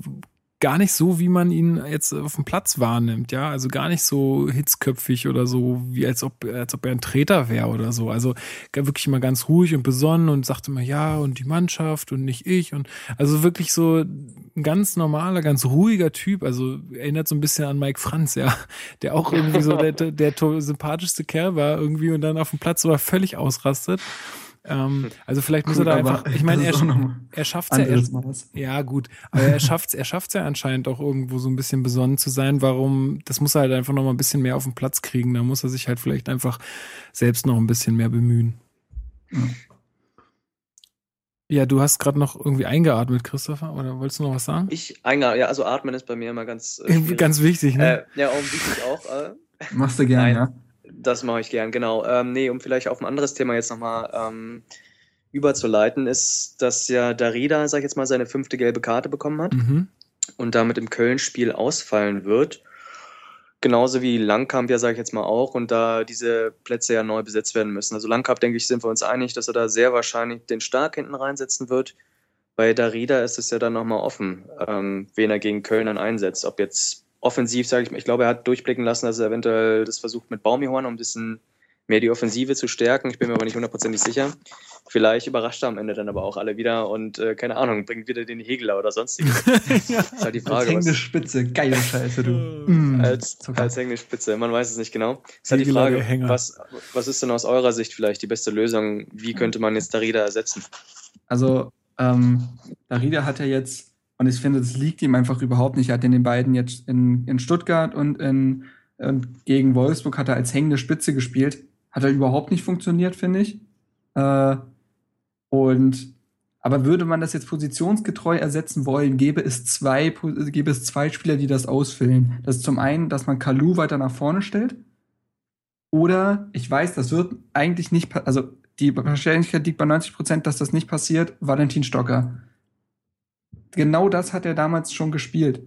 gar nicht so, wie man ihn jetzt auf dem Platz wahrnimmt, ja, also gar nicht so hitzköpfig oder so, wie als ob als ob er ein Treter wäre oder so. Also wirklich immer ganz ruhig und besonnen und sagt immer ja und die Mannschaft und nicht ich und also wirklich so ein ganz normaler, ganz ruhiger Typ. Also erinnert so ein bisschen an Mike Franz, ja, der auch irgendwie so der, [laughs] der, der sympathischste Kerl war irgendwie und dann auf dem Platz so war völlig ausrastet. Ähm, [laughs] also vielleicht muss Gut, er da einfach, ich meine, er, er schafft ja, er, ja gut, aber er schafft er schafft's ja anscheinend auch irgendwo so ein bisschen besonnen zu sein. Warum? Das muss er halt einfach noch mal ein bisschen mehr auf den Platz kriegen. Da muss er sich halt vielleicht einfach selbst noch ein bisschen mehr bemühen. Ja, du hast gerade noch irgendwie eingeatmet, Christopher, oder wolltest du noch was sagen? Ich, einmal, ja, also atmen ist bei mir immer ganz. Äh. [laughs] Ganz wichtig, ne? äh, ja, auch wichtig auch. Äh, Machst du gern, Nein. ja? Das mache ich gern, genau. Ähm, nee, um vielleicht auf ein anderes Thema jetzt nochmal ähm, überzuleiten, ist, dass ja Darida, sag ich jetzt mal, seine fünfte gelbe Karte bekommen hat mhm. und damit im Köln-Spiel ausfallen wird. Genauso wie Langkamp ja, sage ich jetzt mal auch, und da diese Plätze ja neu besetzt werden müssen. Also Langkamp, denke ich, sind wir uns einig, dass er da sehr wahrscheinlich den Stark hinten reinsetzen wird. Bei Darida ist es ja dann nochmal offen, ähm, wen er gegen Köln dann einsetzt. Ob jetzt offensiv, sage ich mal, ich glaube, er hat durchblicken lassen, dass er eventuell das versucht mit Baumihorn, um ein bisschen mehr die Offensive zu stärken. Ich bin mir aber nicht hundertprozentig sicher. Vielleicht überrascht er am Ende dann aber auch alle wieder und äh, keine Ahnung, bringt wieder den Hegler oder sonstiges. [laughs] ja. ist halt die Als Frage, hängende was, Spitze. Geile Scheiße, du. [laughs] Mm. als, als hängende Spitze. Man weiß es nicht genau. Ist halt die Frage, was, was ist denn aus eurer Sicht vielleicht die beste Lösung? Wie könnte man jetzt Darida ersetzen? Also, ähm, Darida hat ja jetzt, und ich finde, das liegt ihm einfach überhaupt nicht. Er hat in den beiden jetzt in, in Stuttgart und in, und gegen Wolfsburg hat er als hängende Spitze gespielt. Hat er überhaupt nicht funktioniert, finde ich. Äh, und aber würde man das jetzt positionsgetreu ersetzen wollen, gäbe es zwei, gäbe es zwei Spieler, die das ausfüllen. Das ist zum einen, dass man Kalu weiter nach vorne stellt. Oder ich weiß, das wird eigentlich nicht, also die Wahrscheinlichkeit liegt bei 90 Prozent, dass das nicht passiert. Valentin Stocker. Genau das hat er damals schon gespielt.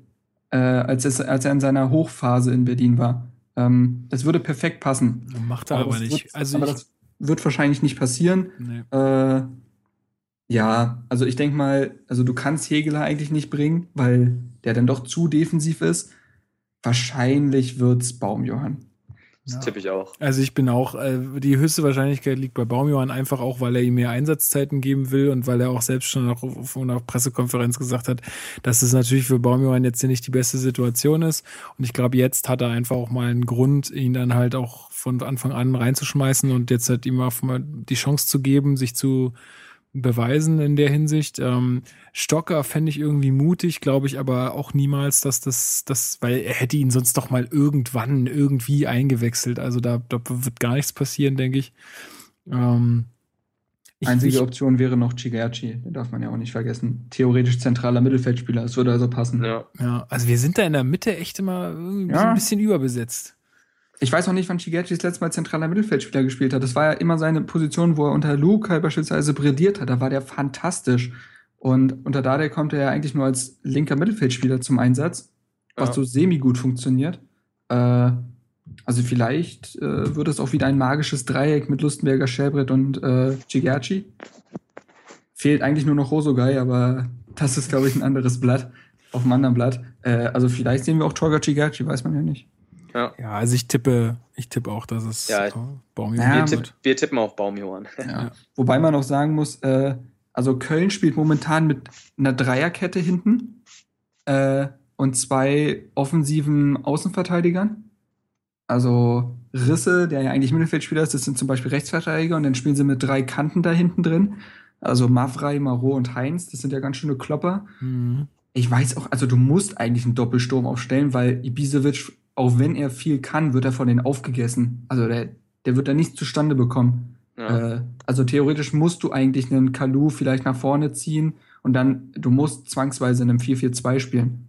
äh, als, es, als er in seiner Hochphase in Berlin war. Ähm, das würde perfekt passen. Macht er aber, das nicht. Wird, also aber ich, das wird wahrscheinlich nicht passieren. nee. Äh, ja, also ich denke mal, also du kannst Hegeler eigentlich nicht bringen, weil der dann doch zu defensiv ist. Wahrscheinlich wird's Baumjohann. Das Ja. tippe ich auch. Also ich bin auch, äh, die höchste Wahrscheinlichkeit liegt bei Baumjohann einfach auch, weil er ihm mehr Einsatzzeiten geben will und weil er auch selbst schon auf, auf einer Pressekonferenz gesagt hat, dass es natürlich für Baumjohann jetzt hier nicht die beste Situation ist. Und ich glaube, jetzt hat er einfach auch mal einen Grund, ihn dann halt auch von Anfang an reinzuschmeißen und jetzt halt ihm auch mal die Chance zu geben, sich zu beweisen in der Hinsicht. Ähm, Stocker fände ich irgendwie mutig, glaube ich, aber auch niemals, dass das, das, weil er hätte ihn sonst doch mal irgendwann irgendwie eingewechselt. Also da, da wird gar nichts passieren, denke ich. Ähm, ich, Einzige ich, Option wäre noch Chigerci, den darf man ja auch nicht vergessen. Theoretisch zentraler Mittelfeldspieler, das würde also passen. Ja. ja, also wir sind da in der Mitte echt immer irgendwie Ja. ein bisschen überbesetzt. Ich weiß auch nicht, wann Chigerci das letzte Mal zentraler Mittelfeldspieler gespielt hat. Das war ja immer seine Position, wo er unter Luke halt beispielsweise brilliert hat. Da war der fantastisch. Und unter Dade kommt er ja eigentlich nur als linker Mittelfeldspieler zum Einsatz, was Ja. so semi-gut funktioniert. Äh, also vielleicht äh, wird es auch wieder ein magisches Dreieck mit Lustenberger, Schellbrett und äh, Chigerci. Fehlt eigentlich nur noch Rosogai, aber das ist, glaube ich, ein anderes Blatt. Auf einem anderen Blatt. Äh, also vielleicht sehen wir auch Torga Chigerci, weiß man ja nicht. Ja. Ja, also ich tippe, ich tippe auch, dass es Ja, äh, Baumjohann Ja, Wir, wird. tipp, wir tippen auf Baumjohann. Ja. Wobei man auch sagen muss, äh, also Köln spielt momentan mit einer Dreierkette hinten äh, und zwei offensiven Außenverteidigern. Also Risse, der ja eigentlich Mittelfeldspieler ist, das sind zum Beispiel Rechtsverteidiger und dann spielen sie mit drei Kanten da hinten drin. Also Mavrei, Marot und Heinz, das sind ja ganz schöne Klopper. Mhm. Ich weiß auch, also du musst eigentlich einen Doppelsturm aufstellen, weil Ibisevic, auch wenn er viel kann, wird er von denen aufgegessen. Also der, der wird da nichts zustande bekommen. Ja. Äh, also theoretisch musst du eigentlich einen Kalu vielleicht nach vorne ziehen und dann, du musst zwangsweise in einem 4-4-2 spielen.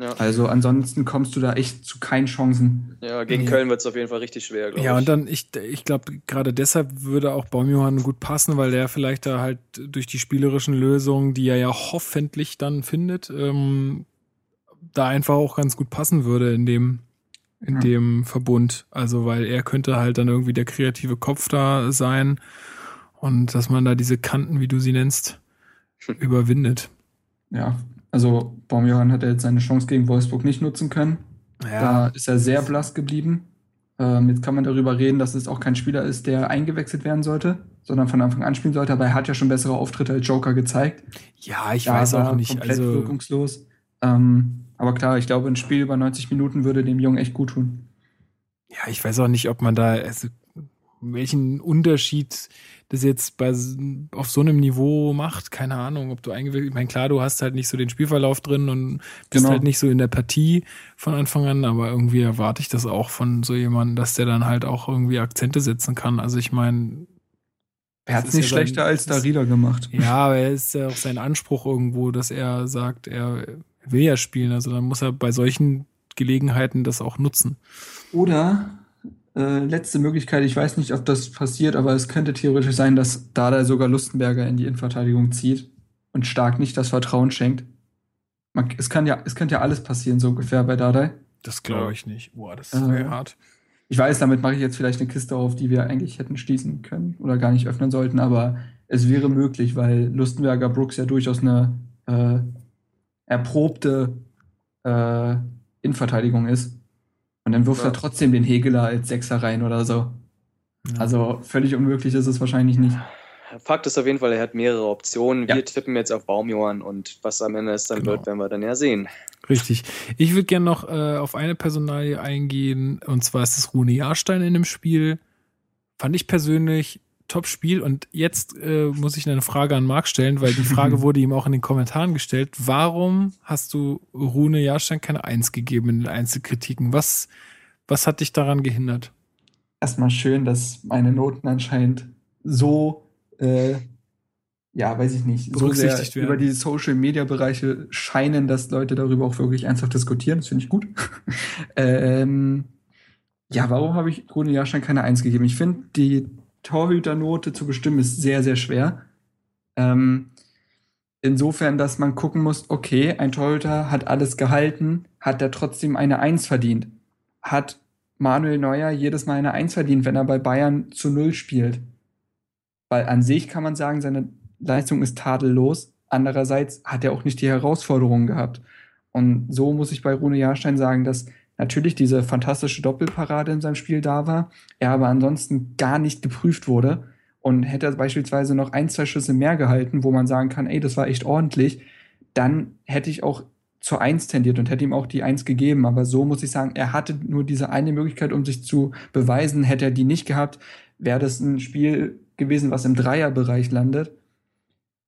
Ja. Also ansonsten kommst du da echt zu keinen Chancen. ja, gegen Ja. Köln wird es auf jeden Fall richtig schwer, glaube Ja, ich. und dann, ich, ich glaube, gerade deshalb würde auch Baumjohann gut passen, weil der vielleicht da halt durch die spielerischen Lösungen, die er ja hoffentlich dann findet, ähm, da einfach auch ganz gut passen würde in dem, in Ja. dem Verbund. Also, weil er könnte halt dann irgendwie der kreative Kopf da sein und dass man da diese Kanten, wie du sie nennst, [laughs] überwindet. Ja, also Baumjohann hat ja jetzt seine Chance gegen Wolfsburg nicht nutzen können. Da ist er sehr blass geblieben. Ähm, jetzt kann man darüber reden, dass es auch kein Spieler ist, der eingewechselt werden sollte, sondern von Anfang an spielen sollte. Aber er hat ja schon bessere Auftritte als Joker gezeigt. ja, ich Da weiß war auch nicht. Komplett Also, wirkungslos. Ähm, aber klar, ich glaube, ein Spiel über 90 Minuten würde dem Jungen echt gut tun. Ja, ich weiß auch nicht, ob man da, also, welchen Unterschied das jetzt bei, auf so einem Niveau macht. Keine Ahnung, ob du eingewechselt, ich meine, klar, du hast halt nicht so den Spielverlauf drin und bist Genau. halt nicht so in der Partie von Anfang an, aber irgendwie erwarte ich das auch von so jemandem, dass der dann halt auch irgendwie Akzente setzen kann. Also ich meine, Er hat es nicht ja sein- schlechter als das- Darida gemacht. ja, aber er ist ja auch sein Anspruch irgendwo, dass er sagt, er will ja spielen. Also dann muss er bei solchen Gelegenheiten das auch nutzen. Oder äh, letzte Möglichkeit, ich weiß nicht, ob das passiert, aber es könnte theoretisch sein, dass Dada sogar Lustenberger in die Innenverteidigung zieht und Stark nicht das Vertrauen schenkt. Man, es, kann ja, es könnte ja alles passieren, so ungefähr bei Dada. Das glaube ich nicht. Boah, das Äh, wäre hart. Ich weiß, damit mache ich jetzt vielleicht eine Kiste auf, die wir eigentlich hätten schließen können oder gar nicht öffnen sollten, aber es wäre möglich, weil Lustenberger Brooks ja durchaus eine äh, erprobte äh, Innenverteidigung ist. Und dann wirft Ja. er trotzdem den Hegeler als Sechser rein oder so. Ja. Also völlig unmöglich ist es wahrscheinlich nicht. Fakt ist auf jeden Fall, er hat mehrere Optionen. Wir Ja. tippen jetzt auf Baumjohann und was am Ende es dann Genau. wird, werden wir dann ja sehen. Richtig. Ich würde gerne noch äh, auf eine Personalie eingehen, und zwar ist es Rune Jahrstein in dem Spiel. Fand ich persönlich Top-Spiel und jetzt äh, muss ich eine Frage an Marc stellen, weil die Frage [laughs] wurde ihm auch in den Kommentaren gestellt. Warum hast du Rune Jahrstein keine Eins gegeben in den Einzelkritiken? Was, was hat dich daran gehindert? Erstmal schön, dass meine Noten anscheinend so, äh, ja, weiß ich nicht, so sehr Berücksichtigt werden. über die Social-Media-Bereiche scheinen, dass Leute darüber auch wirklich ernsthaft diskutieren. Das finde ich gut. [laughs] ähm, ja, warum habe ich Rune Jahrstein keine Eins gegeben? Ich finde, die Torhüternote zu bestimmen ist sehr, sehr schwer. Ähm, insofern, dass man gucken muss, okay, ein Torhüter hat alles gehalten, hat er trotzdem eine Eins verdient. Hat Manuel Neuer jedes Mal eine Eins verdient, wenn er bei Bayern zu Null spielt. Weil an sich kann man sagen, seine Leistung ist tadellos. Andererseits hat er auch nicht die Herausforderungen gehabt. Und so muss ich bei Rune Jahrstein sagen, dass natürlich diese fantastische Doppelparade in seinem Spiel da war, er aber ansonsten gar nicht geprüft wurde. Und hätte er beispielsweise noch ein, zwei Schüsse mehr gehalten, wo man sagen kann, ey, das war echt ordentlich, dann hätte ich auch zur Eins tendiert und hätte ihm auch die Eins gegeben. Aber so muss ich sagen, er hatte nur diese eine Möglichkeit, um sich zu beweisen. Hätte er die nicht gehabt, wäre das ein Spiel gewesen, was im Dreierbereich landet.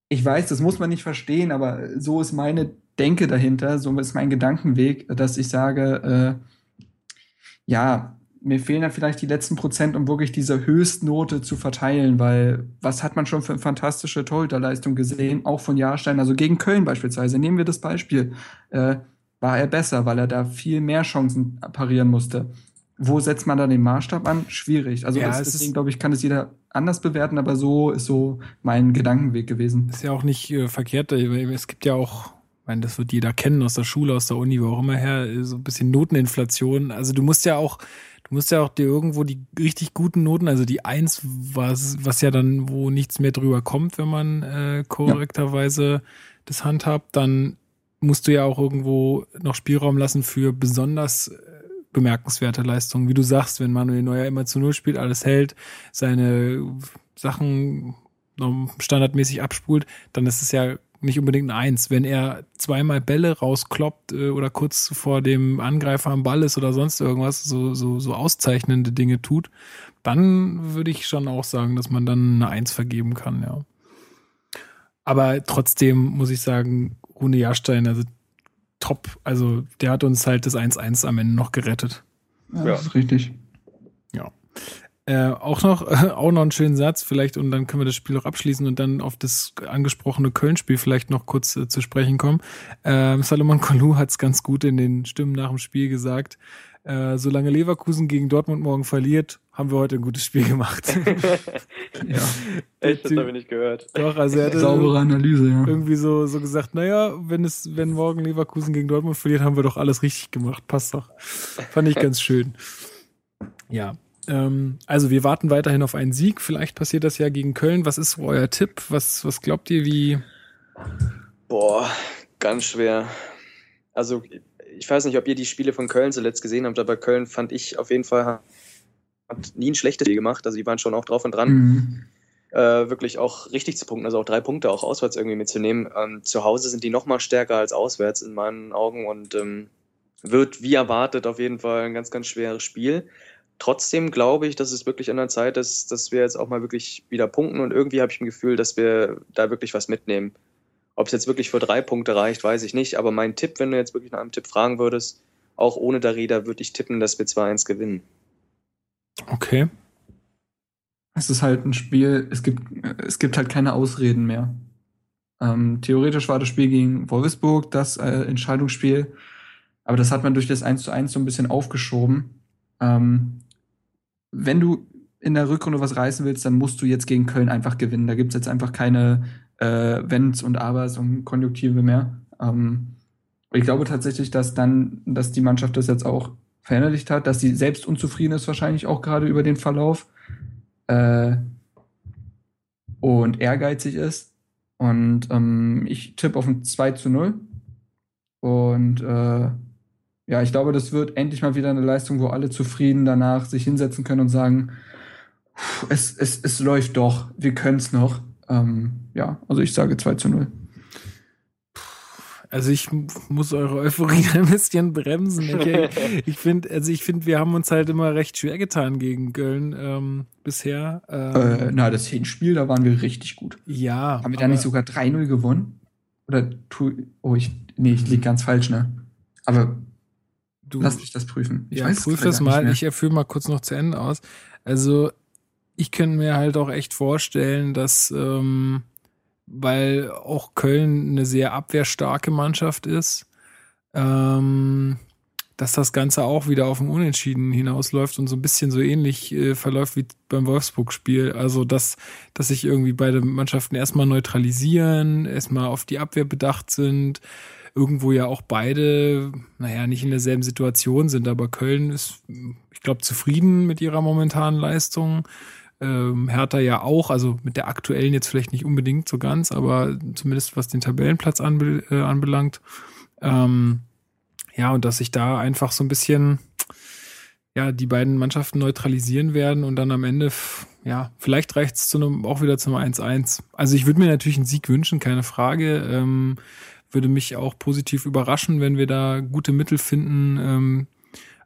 Ich weiß, das muss man nicht verstehen, aber so ist meine Denke dahinter, so ist mein Gedankenweg, dass ich sage, äh, ja, mir fehlen dann vielleicht die letzten Prozent, um wirklich diese Höchstnote zu verteilen, weil was hat man schon für fantastische Torhüterleistung gesehen, auch von Jahrstein, also gegen Köln beispielsweise. Nehmen wir das Beispiel. Äh, war er besser, weil er da viel mehr Chancen parieren musste. Wo setzt man da den Maßstab an? Schwierig. Also Ja, das, es deswegen glaube ich, kann es jeder anders bewerten, aber so ist so mein Gedankenweg gewesen. Ist ja auch nicht äh, verkehrt. Es gibt ja auch, meine, das wird jeder kennen aus der Schule, aus der Uni, wo auch immer her, so ein bisschen Noteninflation. Also du musst ja auch, du musst ja auch dir irgendwo die richtig guten Noten, also die Eins, was, was ja dann, wo nichts mehr drüber kommt, wenn man äh, korrekterweise das handhabt, dann musst du ja auch irgendwo noch Spielraum lassen für besonders äh, bemerkenswerte Leistungen. Wie du sagst, wenn Manuel Neuer immer zu Null spielt, alles hält, seine Sachen standardmäßig abspult, dann ist es ja nicht unbedingt ein Eins. Wenn er zweimal Bälle rauskloppt äh, oder kurz vor dem Angreifer am Ball ist oder sonst irgendwas, so, so, so auszeichnende Dinge tut, dann würde ich schon auch sagen, dass man dann eine Eins vergeben kann, ja. Aber trotzdem muss ich sagen, Rune Jahrstein, also top, also der hat uns halt das 1-1 am Ende noch gerettet. Ja, Ja. Das ist richtig. Äh, auch noch, [laughs] auch noch einen schönen Satz vielleicht und dann können wir das Spiel auch abschließen und dann auf das angesprochene Köln-Spiel vielleicht noch kurz äh, zu sprechen kommen. Ähm, Salomon Kalou hat es ganz gut in den Stimmen nach dem Spiel gesagt. Äh, solange Leverkusen gegen Dortmund morgen verliert, haben wir heute ein gutes Spiel gemacht. [laughs] Ja. Echt, das habe ich nicht gehört. Doch, also er hatte Saubere Analyse, ja. irgendwie so, so gesagt, naja, wenn es, wenn morgen Leverkusen gegen Dortmund verliert, haben wir doch alles richtig gemacht. Passt doch. Fand ich ganz schön. Ja. Ähm, also wir warten weiterhin auf einen Sieg. Vielleicht passiert das ja gegen Köln. Was ist euer Tipp? Was, was glaubt ihr, wie? Boah, ganz schwer. Also, ich weiß nicht, ob ihr die Spiele von Köln zuletzt gesehen habt, aber Köln fand ich auf jeden Fall hat nie ein schlechtes Spiel gemacht. Also, die waren schon auch drauf und dran, Mhm. äh, wirklich auch richtig zu punkten, also auch drei Punkte auch auswärts irgendwie mitzunehmen. Ähm, zu Hause sind die noch mal stärker als auswärts in meinen Augen und ähm, wird wie erwartet auf jeden Fall ein ganz, ganz schweres Spiel. Trotzdem glaube ich, dass es wirklich an der Zeit ist, dass wir jetzt auch mal wirklich wieder punkten und irgendwie habe ich ein Gefühl, dass wir da wirklich was mitnehmen. Ob es jetzt wirklich für drei Punkte reicht, weiß ich nicht. Aber mein Tipp, wenn du jetzt wirklich nach einem Tipp fragen würdest, auch ohne Darida würde ich tippen, dass wir 2-1 gewinnen. Okay. Es ist halt ein Spiel, es gibt, es gibt halt keine Ausreden mehr. Ähm, theoretisch war das Spiel gegen Wolfsburg das äh, Entscheidungsspiel, aber das hat man durch das 1 zu 1 so ein bisschen aufgeschoben. Ähm, wenn du in der Rückrunde was reißen willst, dann musst du jetzt gegen Köln einfach gewinnen. Da gibt's jetzt einfach keine äh, Wenns und Abers und Konjunktive mehr. Ähm, ich glaube tatsächlich, dass dann, dass die Mannschaft das jetzt auch verinnerlicht hat, dass sie selbst unzufrieden ist, wahrscheinlich auch gerade über den Verlauf äh, und ehrgeizig ist. Und ähm, ich tippe auf ein 2 zu 0. Und äh, ja, ich glaube, das wird endlich mal wieder eine Leistung, wo alle zufrieden danach sich hinsetzen können und sagen, "Puh, es, es, es läuft doch, wir können es noch. Ähm, ja, also ich sage 2 zu 0. Also ich muss eure Euphorie [laughs] ein bisschen bremsen. Okay? [laughs] Ich finde, also ich finde, wir haben uns halt immer recht schwer getan gegen Köln ähm, bisher. Ähm, Äh, na, das Hinspiel, da waren wir richtig gut. ja. Haben wir da nicht sogar 3-0 gewonnen? Oder tu, oh, ich, nee, ich lieg ganz falsch, ne? Aber du, lass mich das prüfen. Ich ja, weiß es prüf das mal. Ich erfülle mal kurz noch zu Ende aus. Also ich könnte mir halt auch echt vorstellen, dass ähm, weil auch Köln eine sehr abwehrstarke Mannschaft ist, ähm, dass das Ganze auch wieder auf dem Unentschieden hinausläuft und so ein bisschen so ähnlich äh, verläuft wie beim Wolfsburg-Spiel. Also, dass, dass sich irgendwie beide Mannschaften erstmal neutralisieren, erstmal auf die Abwehr bedacht sind, irgendwo ja auch beide, naja, nicht in derselben Situation sind, aber Köln ist, ich glaube, zufrieden mit ihrer momentanen Leistung. Ähm, Hertha ja auch, also mit der aktuellen jetzt vielleicht nicht unbedingt so ganz, aber zumindest was den Tabellenplatz anbe äh, anbelangt. Ähm, ja, und dass sich da einfach so ein bisschen, ja, die beiden Mannschaften neutralisieren werden und dann am Ende, ja, vielleicht reicht es auch wieder zum 1-1. Also ich würde mir natürlich einen Sieg wünschen, keine Frage. Ähm, würde mich auch positiv überraschen, wenn wir da gute Mittel finden. Ähm,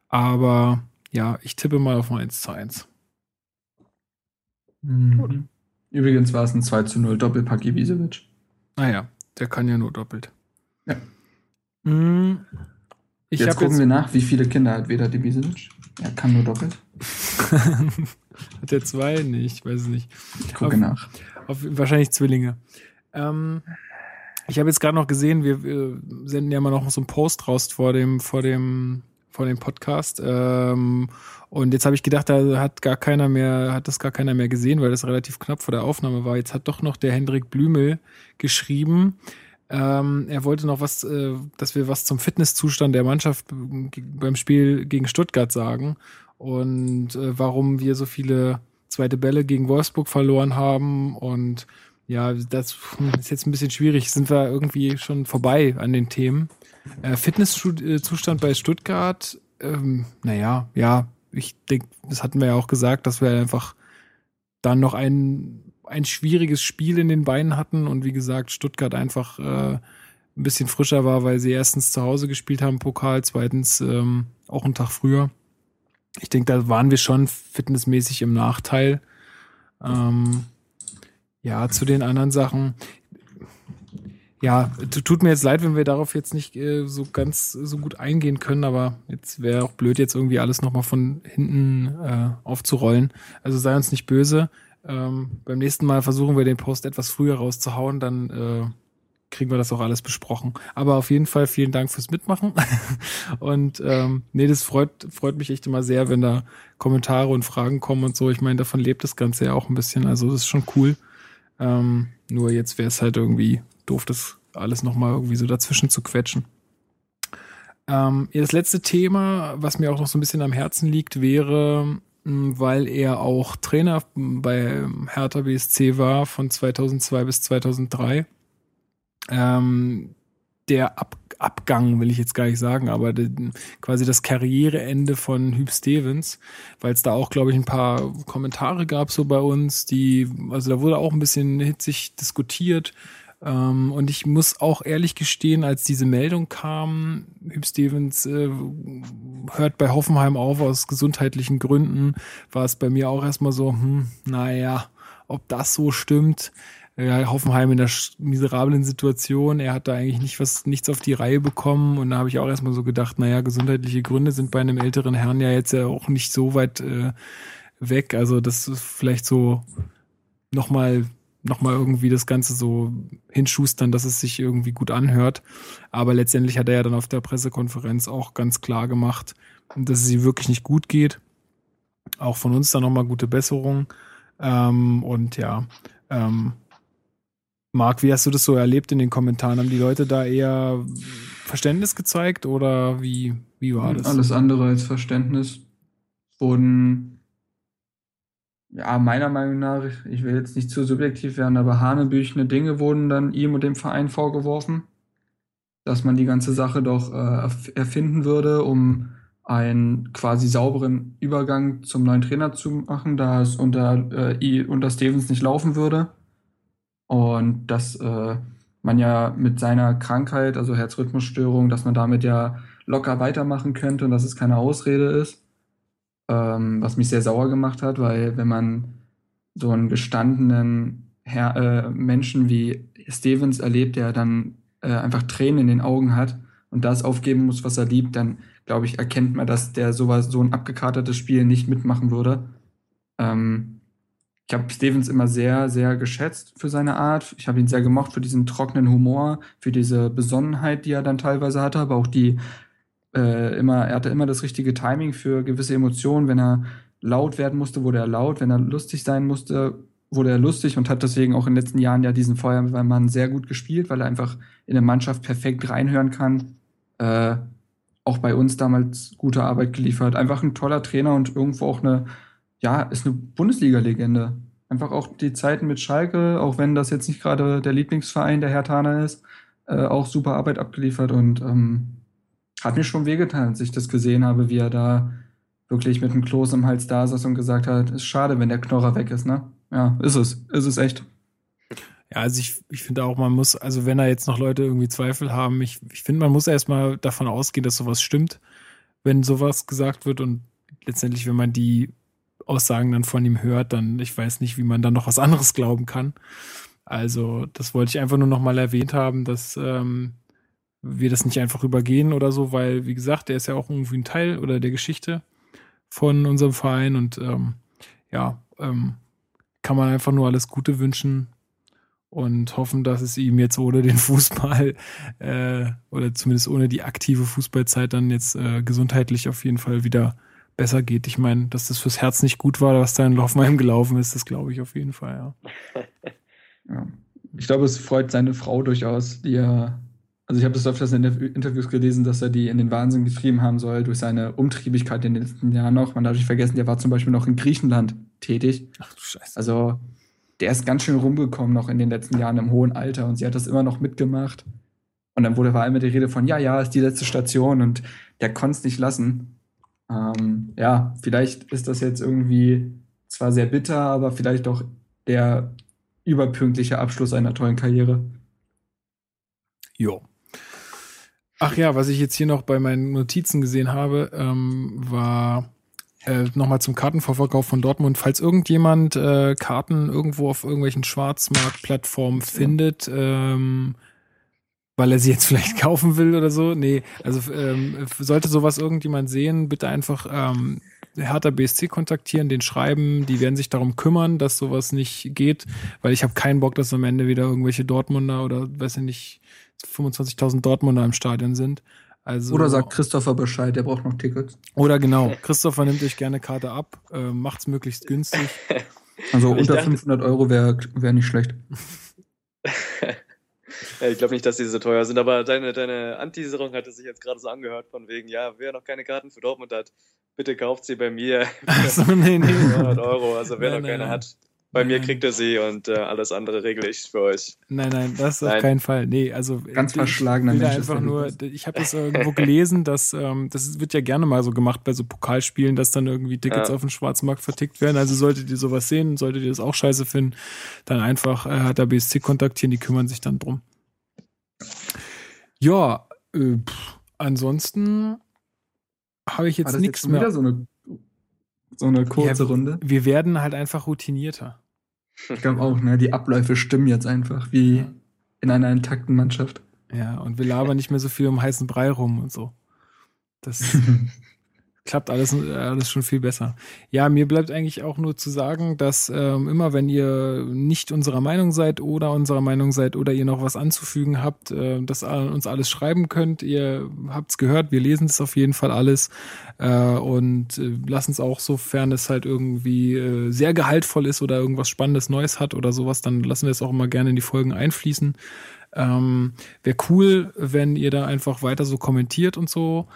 aber ja, ich tippe mal auf ein 1 zu 1. Mhm. Übrigens war es ein 2 zu 0 Doppelpack Ibisevic. Naja, ah der kann ja nur doppelt. Ja. Mhm. Ich jetzt gucken jetzt wir nach, wie viele Kinder hat Vedat Ibisevic. Er kann nur doppelt. [laughs] hat er zwei? Nee, ich weiß es nicht. Ich gucke auf, nach. Auf, wahrscheinlich Zwillinge. Ähm, ich habe jetzt gerade noch gesehen, wir, wir, senden ja immer noch so einen Post raus vor dem, vor dem, vor dem Podcast. Ähm, und jetzt habe ich gedacht, da hat gar keiner mehr, hat das gar keiner mehr gesehen, weil das relativ knapp vor der Aufnahme war. Jetzt hat doch noch der Hendrik Blümel geschrieben. Ähm, er wollte noch was, äh, dass wir was zum Fitnesszustand der Mannschaft beim Spiel gegen Stuttgart sagen und äh, warum wir so viele zweite Bälle gegen Wolfsburg verloren haben und ja, das ist jetzt ein bisschen schwierig. Sind wir irgendwie schon vorbei an den Themen. Äh, Fitnesszustand bei Stuttgart, ähm, naja, ja, ich denke, das hatten wir ja auch gesagt, dass wir einfach dann noch ein, ein schwieriges Spiel in den Beinen hatten und wie gesagt, Stuttgart einfach äh, ein bisschen frischer war, weil sie erstens zu Hause gespielt haben, Pokal, zweitens ähm, auch einen Tag früher. Ich denke, da waren wir schon fitnessmäßig im Nachteil. Ähm, ja, zu den anderen Sachen. Ja, tut mir jetzt leid, wenn wir darauf jetzt nicht äh, so ganz so gut eingehen können, aber jetzt wäre auch blöd, jetzt irgendwie alles nochmal von hinten äh, aufzurollen. Also sei uns nicht böse. Ähm, beim nächsten Mal versuchen wir den Post etwas früher rauszuhauen, dann äh, kriegen wir das auch alles besprochen. Aber auf jeden Fall vielen Dank fürs Mitmachen. [laughs] und ähm, nee, das freut, freut mich echt immer sehr, wenn da Kommentare und Fragen kommen und so. Ich meine, davon lebt das Ganze ja auch ein bisschen. Also das ist schon cool. Ähm, nur jetzt wäre es halt irgendwie doof, das alles nochmal irgendwie so dazwischen zu quetschen. Ähm, das letzte Thema, was mir auch noch so ein bisschen am Herzen liegt, wäre, weil er auch Trainer bei Hertha BSC war von 2002 bis 2003. Ähm, der Ab Abgang, will ich jetzt gar nicht sagen, aber den, quasi das Karriereende von Hüb Stevens, weil es da auch, glaube ich, ein paar Kommentare gab so bei uns, die, also da wurde auch ein bisschen hitzig diskutiert. Ähm, und ich muss auch ehrlich gestehen, als diese Meldung kam, Hüb Stevens äh, hört bei Hoffenheim auf aus gesundheitlichen Gründen, war es bei mir auch erstmal so, hm, naja, ob das so stimmt ja, Hoffenheim in der miserablen Situation. Er hat da eigentlich nicht was, nichts auf die Reihe bekommen. Und da habe ich auch erstmal so gedacht, naja, gesundheitliche Gründe sind bei einem älteren Herrn ja jetzt ja auch nicht so weit äh, weg. Also das ist vielleicht so nochmal noch mal irgendwie das Ganze so hinschustern, dass es sich irgendwie gut anhört. Aber letztendlich hat er ja dann auf der Pressekonferenz auch ganz klar gemacht, dass es ihm wirklich nicht gut geht. Auch von uns dann nochmal gute Besserung. Ähm, und ja, ähm, Marc, wie hast du das so erlebt in den Kommentaren? Haben die Leute da eher Verständnis gezeigt oder wie, wie war das? Alles andere als Verständnis. Wurden, ja, meiner Meinung nach, ich will jetzt nicht zu subjektiv werden, aber hanebüchene Dinge wurden dann ihm und dem Verein vorgeworfen, dass man die ganze Sache doch äh, erfinden würde, um einen quasi sauberen Übergang zum neuen Trainer zu machen, da es unter, äh, unter Stevens nicht laufen würde. Und dass äh, man ja mit seiner Krankheit, also Herzrhythmusstörung, dass man damit ja locker weitermachen könnte und dass es keine Ausrede ist. Ähm, was mich sehr sauer gemacht hat, weil wenn man so einen gestandenen Herr, äh, Menschen wie Stevens erlebt, der dann äh, einfach Tränen in den Augen hat und das aufgeben muss, was er liebt, dann glaube ich, erkennt man, dass der sowas, so ein abgekatertes Spiel nicht mitmachen würde. Ähm, ich habe Stevens immer sehr, sehr geschätzt für seine Art. Ich habe ihn sehr gemocht für diesen trockenen Humor, für diese Besonnenheit, die er dann teilweise hatte, aber auch die äh, immer, er hatte immer das richtige Timing für gewisse Emotionen. Wenn er laut werden musste, wurde er laut. Wenn er lustig sein musste, wurde er lustig und hat deswegen auch in den letzten Jahren ja diesen Feuerwehrmann sehr gut gespielt, weil er einfach in der Mannschaft perfekt reinhören kann. Äh, auch bei uns damals gute Arbeit geliefert. Einfach ein toller Trainer und irgendwo auch eine, ja, ist eine Bundesliga-Legende. Einfach auch die Zeiten mit Schalke, auch wenn das jetzt nicht gerade der Lieblingsverein der Hertaner ist, äh, auch super Arbeit abgeliefert und ähm, hat mir schon wehgetan, als ich das gesehen habe, wie er da wirklich mit einem Kloß im Hals da saß und gesagt hat, ist schade, wenn der Knorrer weg ist, ne? Ja, ist es. Ist es echt. Ja, also ich, ich finde auch, man muss, also wenn da jetzt noch Leute irgendwie Zweifel haben, ich, ich finde, man muss erstmal davon ausgehen, dass sowas stimmt, wenn sowas gesagt wird und letztendlich, wenn man die Aussagen dann von ihm hört, dann, ich weiß nicht, wie man dann noch was anderes glauben kann. Also, das wollte ich einfach nur noch mal erwähnt haben, dass ähm, wir das nicht einfach übergehen oder so, weil, wie gesagt, der ist ja auch irgendwie ein Teil oder der Geschichte von unserem Verein und ähm, ja, ähm, kann man einfach nur alles Gute wünschen und hoffen, dass es ihm jetzt ohne den Fußball äh, oder zumindest ohne die aktive Fußballzeit dann jetzt äh, gesundheitlich auf jeden Fall wieder besser geht. Ich meine, dass das fürs Herz nicht gut war, was da in Laufmeim [laughs] gelaufen ist, das glaube ich auf jeden Fall, ja. [laughs] ja. Ich glaube, es freut seine Frau durchaus, die er, also ich habe das öfters in Interviews gelesen, dass er die in den Wahnsinn getrieben haben soll durch seine Umtriebigkeit in den letzten Jahren noch. Man darf nicht vergessen, der war zum Beispiel noch in Griechenland tätig. Ach du Scheiße. Also der ist ganz schön rumgekommen noch in den letzten Jahren im hohen Alter und sie hat das immer noch mitgemacht. Und dann wurde war immer die Rede von, ja, ja, ist die letzte Station und der konnte es nicht lassen. Ähm, ja, vielleicht ist das jetzt irgendwie zwar sehr bitter, aber vielleicht auch der überpünktliche Abschluss einer tollen Karriere. Jo. Ach ja, was ich jetzt hier noch bei meinen Notizen gesehen habe, ähm, war äh, nochmal zum Kartenvorverkauf von Dortmund. Falls irgendjemand äh, Karten irgendwo auf irgendwelchen Schwarzmarktplattformen ja. findet, ähm, weil er sie jetzt [laughs] vielleicht kaufen will oder so. Nee, also ähm, sollte sowas irgendjemand sehen, bitte einfach ähm, Hertha BSC kontaktieren, den schreiben, die werden sich darum kümmern, dass sowas nicht geht, weil ich habe keinen Bock, dass am Ende wieder irgendwelche Dortmunder oder weiß ich nicht 25.000 Dortmunder im Stadion sind. Also, oder sagt Christopher Bescheid, der braucht noch Tickets. Oder genau, Christopher nimmt euch gerne Karte ab, äh, macht's möglichst günstig. [laughs] Also ich unter dachte, 500 Euro wäre wär nicht schlecht. [laughs] ja, ich glaube nicht, dass die so teuer sind, aber deine, deine Anteaserung hatte sich jetzt gerade so angehört, von wegen, ja, wer noch keine Karten für Dortmund hat, bitte kauft sie bei mir. Achso, nee, nee. [laughs] 100 Euro, also wer nein, noch keine nein. hat, bei nein, mir kriegt er sie und äh, alles andere regle ich für euch. Nein, nein, das auf keinen Fall. Nee, also ganz verschlagener Mensch. Einfach nur, ich habe es irgendwo gelesen, dass ähm, das wird ja gerne mal so gemacht bei so Pokalspielen, dass dann irgendwie Tickets ja. auf dem Schwarzmarkt vertickt werden. Also solltet ihr sowas sehen, solltet ihr das auch scheiße finden, dann einfach äh, der BSC kontaktieren, die kümmern sich dann drum. Ja, äh, pff, ansonsten habe ich jetzt nichts mehr. Wieder so eine, so eine kurze ja, Runde. Wir werden halt einfach routinierter. Ich glaube auch, ne? Die Abläufe stimmen jetzt einfach wie ja. in einer intakten Mannschaft. Ja, und wir labern nicht mehr so viel um heißen Brei rum und so. Das [laughs] klappt alles, alles schon viel besser. Ja, mir bleibt eigentlich auch nur zu sagen, dass ähm, immer wenn ihr nicht unserer Meinung seid oder unserer Meinung seid oder ihr noch was anzufügen habt, äh, dass uns alles schreiben könnt. Ihr habt's gehört, wir lesen es auf jeden Fall alles äh, und äh, lassen es auch, sofern es halt irgendwie äh, sehr gehaltvoll ist oder irgendwas Spannendes Neues hat oder sowas, dann lassen wir es auch immer gerne in die Folgen einfließen. Ähm, Wäre cool, wenn ihr da einfach weiter so kommentiert und so.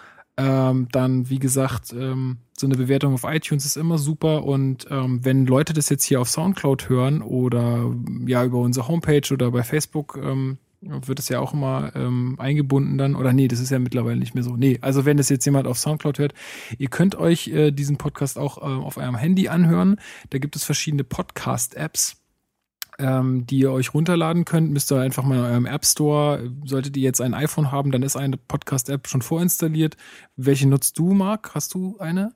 Ähm, dann, wie gesagt, ähm, so eine Bewertung auf iTunes ist immer super. Und ähm, wenn Leute das jetzt hier auf Soundcloud hören oder ja über unsere Homepage oder bei Facebook, ähm, wird es ja auch immer ähm, eingebunden dann. Oder nee, das ist ja mittlerweile nicht mehr so. Nee, also wenn das jetzt jemand auf Soundcloud hört, ihr könnt euch äh, diesen Podcast auch äh, auf eurem Handy anhören. Da gibt es verschiedene Podcast-Apps ähm, die ihr euch runterladen könnt. Müsst ihr einfach mal in eurem App Store. Solltet ihr jetzt ein iPhone haben, dann ist eine Podcast-App schon vorinstalliert. Welche nutzt du, Marc? Hast du eine?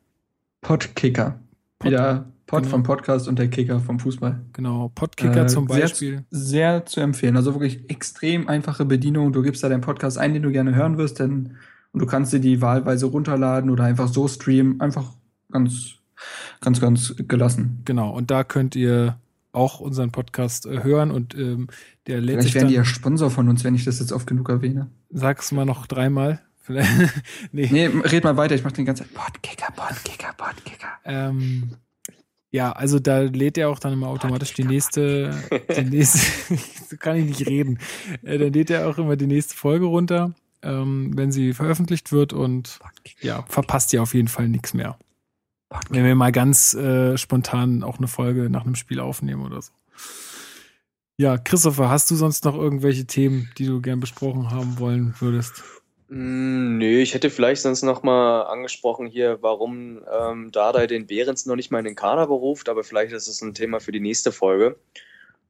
Podkicker. Pod Wieder Pod genau. vom Podcast und der Kicker vom Fußball. Genau, Podkicker äh, zum Beispiel. Sehr, sehr, zu empfehlen. Also wirklich extrem einfache Bedienung. Du gibst da deinen Podcast ein, den du gerne hören wirst, denn und du kannst dir die wahlweise runterladen oder einfach so streamen. Einfach ganz, ganz, ganz gelassen. Genau, und da könnt ihr auch unseren Podcast äh, hören und ähm, der lädt Vielleicht werden die ja Sponsor von uns, wenn ich das jetzt oft genug erwähne. Sag's mal noch dreimal [laughs] nee. Nee, red mal weiter, ich mach den ganzen Zeit. Podkicker, Podkicker, Podkicker. Ähm, ja, also da lädt er auch dann immer automatisch die nächste, die [laughs] nächste, [laughs] so kann ich nicht reden. Äh, dann lädt er auch immer die nächste Folge runter, ähm, wenn sie veröffentlicht wird und ja, verpasst ihr auf jeden Fall nichts mehr. Wenn wir mal ganz äh, spontan auch eine Folge nach einem Spiel aufnehmen oder so. Ja, Christopher, hast du sonst noch irgendwelche Themen, die du gern besprochen haben wollen würdest? Mm, Nö, ich hätte vielleicht sonst noch mal angesprochen hier, warum ähm, Dardai den Behrens noch nicht mal in den Kader beruft, aber vielleicht ist es ein Thema für die nächste Folge.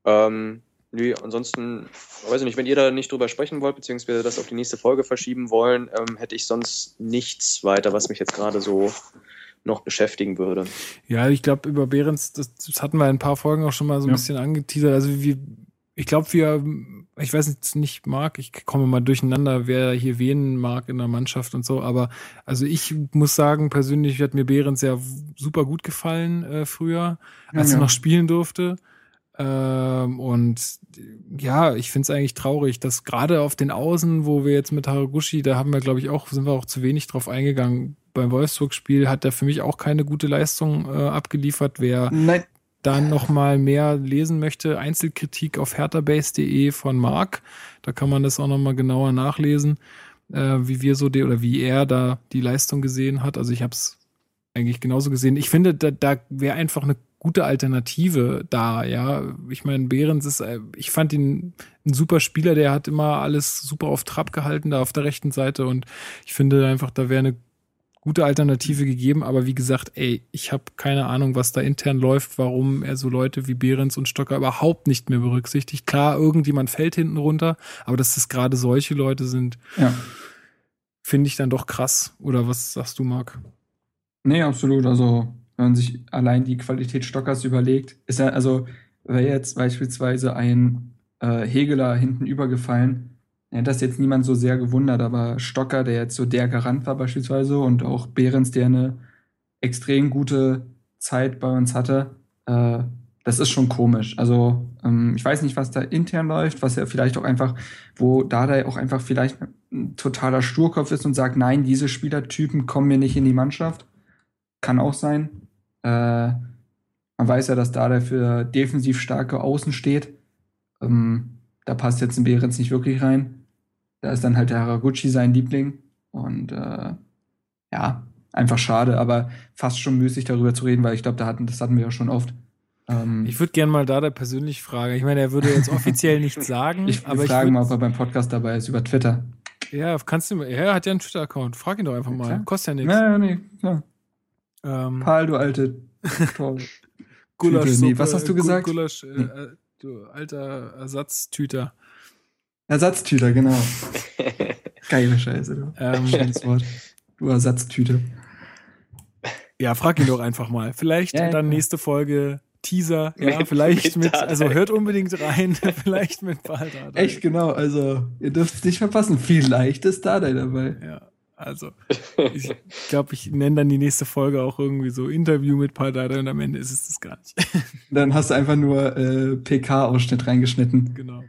Ähm, nö, ansonsten, weiß ich nicht, wenn ihr da nicht drüber sprechen wollt, beziehungsweise das auf die nächste Folge verschieben wollen, ähm, hätte ich sonst nichts weiter, was mich jetzt gerade so noch beschäftigen würde. Ja, ich glaube, über Behrens, das, das hatten wir in ein paar Folgen auch schon mal so ein Ja. bisschen angeteasert. Also wir, ich glaube, wir, ich weiß nicht, nicht mag, ich komme mal durcheinander, wer hier wen mag in der Mannschaft und so, aber also ich muss sagen, persönlich hat mir Behrens ja super gut gefallen äh, früher, als Ja, er noch spielen durfte. Ähm, und ja, ich finde es eigentlich traurig, dass gerade auf den Außen, wo wir jetzt mit Haraguchi, da haben wir, glaube ich, auch, sind wir auch zu wenig drauf eingegangen. Beim Wolfsburg-Spiel hat er für mich auch keine gute Leistung äh, abgeliefert. Wer Nein, da noch mal mehr lesen möchte, Einzelkritik auf herterbase.de von Marc. Da kann man das auch noch mal genauer nachlesen, äh, wie wir so die, oder wie er da die Leistung gesehen hat. Also ich habe es eigentlich genauso gesehen. Ich finde, da, da wäre einfach eine gute Alternative da, ja. Ich meine, Behrens ist, äh, ich fand ihn ein super Spieler, der hat immer alles super auf Trab gehalten da auf der rechten Seite und ich finde einfach, da wäre eine gute Alternative gegeben, aber wie gesagt, ey, ich habe keine Ahnung, was da intern läuft, warum er so Leute wie Behrens und Stocker überhaupt nicht mehr berücksichtigt. Klar, irgendjemand fällt hinten runter, aber dass das gerade solche Leute sind, ja. finde ich dann doch krass. Oder was sagst du, Marc? Nee, absolut. Also, wenn man sich allein die Qualität Stockers überlegt, ist er, also, wäre jetzt beispielsweise ein äh, Hegeler hinten übergefallen, ja, das jetzt niemand so sehr gewundert, aber Stocker, der jetzt so der Garant war beispielsweise und auch Behrens, der eine extrem gute Zeit bei uns hatte, äh, das ist schon komisch. Also ähm, ich weiß nicht, was da intern läuft, was ja vielleicht auch einfach, wo Dardai auch einfach vielleicht ein totaler Sturkopf ist und sagt, nein, diese Spielertypen kommen mir nicht in die Mannschaft. Kann auch sein. Äh, man weiß ja, dass Dardai für defensiv starke Außen steht. Ähm, da passt jetzt ein Behrens nicht wirklich rein. Da ist dann halt der Haraguchi sein Liebling. Und äh, ja, einfach schade, aber fast schon müßig darüber zu reden, weil ich glaube, da hatten, das hatten wir ja schon oft. Ähm, Ich würde gerne mal da persönlich fragen. Ich meine, er würde jetzt [laughs] offiziell nichts sagen, ich aber ich frage würd, mal, ob er beim Podcast dabei ist, über Twitter. ja, kannst du, er hat ja einen Twitter-Account. Frag ihn doch einfach mal. klar. Kostet ja nichts. Ja, ja, nee, klar. Ähm, Paul, du alte [laughs] Gulaschsuppe, Nee, was hast du gesagt? Gulasch, äh, Nee. du alter Ersatztüter. Ersatztüter, genau. [laughs] Geile Scheiße, du. Ähm, Schönes Wort. Du Ersatztüte. ja, frag ihn doch einfach mal. Vielleicht Ja, ja, dann klar. nächste Folge Teaser. Ja, Mit- vielleicht mit mit, also hört unbedingt rein. [laughs] vielleicht mit Baldar. Echt genau, also ihr dürft es nicht verpassen. Vielleicht ist Dardai dabei. Ja, also ich glaube, ich nenne dann die nächste Folge auch irgendwie so Interview mit Paul Dardai und am Ende ist es das gar nicht. [laughs] Dann hast du einfach nur äh, PK-Ausschnitt reingeschnitten. genau.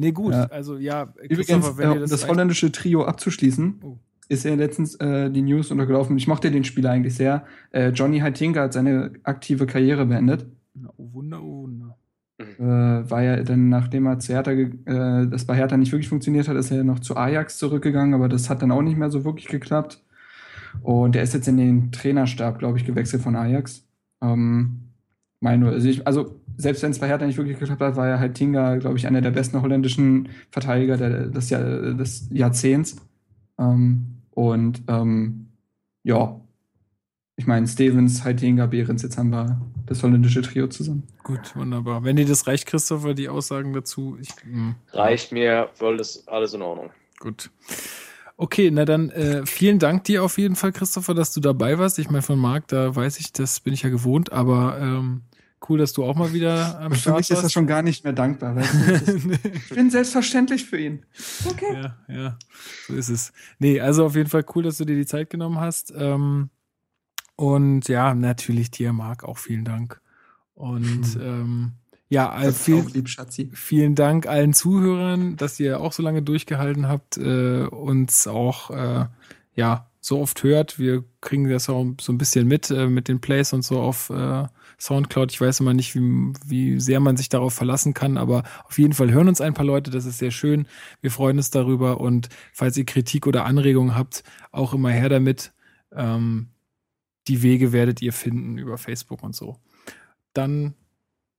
Nee, gut, Ja. also ja, Übrigens, wenn äh, um das, das holländische Trio abzuschließen, Oh. ist ja letztens äh, die News untergelaufen. Ich mochte den Spieler eigentlich sehr. Äh, Johnny Heitinga hat seine aktive Karriere beendet. Na, oh Wunder, oh Wunder. Äh, war ja dann, nachdem er zu Hertha, äh, das bei Hertha nicht wirklich funktioniert hat, ist er noch zu Ajax zurückgegangen, aber das hat dann auch nicht mehr so wirklich geklappt. Und der ist jetzt in den Trainerstab, glaube ich, gewechselt von Ajax. Ähm, meine nur, also, ich, also selbst wenn es bei Hertha nicht wirklich geklappt hat, war er halt Tinga, glaube ich, einer der besten holländischen Verteidiger der, des, Jahr, des Jahrzehnts. Ähm, und ähm, ja, ich meine, Stevens, Heitinga, Behrens, jetzt haben wir das holländische Trio zusammen. Gut, wunderbar. Wenn dir das reicht, Christopher, die Aussagen dazu, ich, mh, Reicht mir, voll ist alles in Ordnung. gut. Okay, na dann äh, vielen Dank dir auf jeden Fall, Christopher, dass du dabei warst. Ich meine, von Marc, da weiß ich, das bin ich ja gewohnt, aber ähm, cool, dass du auch mal wieder am Für Start mich ist das schon gar nicht mehr dankbar. [laughs] Ist- ich bin selbstverständlich für ihn. Ja, ja, so ist es. Nee, also auf jeden Fall cool, dass du dir die Zeit genommen hast. Ähm, und ja, natürlich dir, Marc, auch vielen Dank. Und ähm, Ja, also viel, auch lieb, Schatzi. vielen Dank allen Zuhörern, dass ihr auch so lange durchgehalten habt, äh, uns auch äh, ja so oft hört. Wir kriegen das auch so ein bisschen mit äh, mit den Plays und so auf äh, Soundcloud. Ich weiß immer nicht, wie, wie sehr man sich darauf verlassen kann, aber auf jeden Fall hören uns ein paar Leute. Das ist sehr schön. Wir freuen uns darüber und falls ihr Kritik oder Anregungen habt, auch immer her damit. Ähm, die Wege werdet ihr finden über Facebook und so. Dann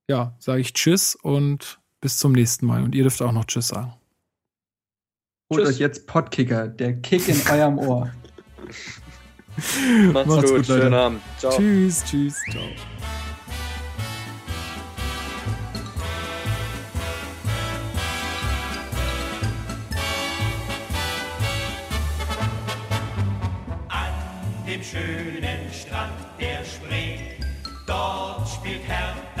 ja, sage ich Tschüss und bis zum nächsten Mal. Und ihr dürft auch noch Tschüss sagen. Holt Tschüss. euch jetzt Podkicker, der Kick in eurem Ohr. [laughs] Macht's, Macht's gut, gut, schönen Abend. Ciao. Tschüss, tschüss, ciao. Schönen Strand der Spree, dort spielt Hertha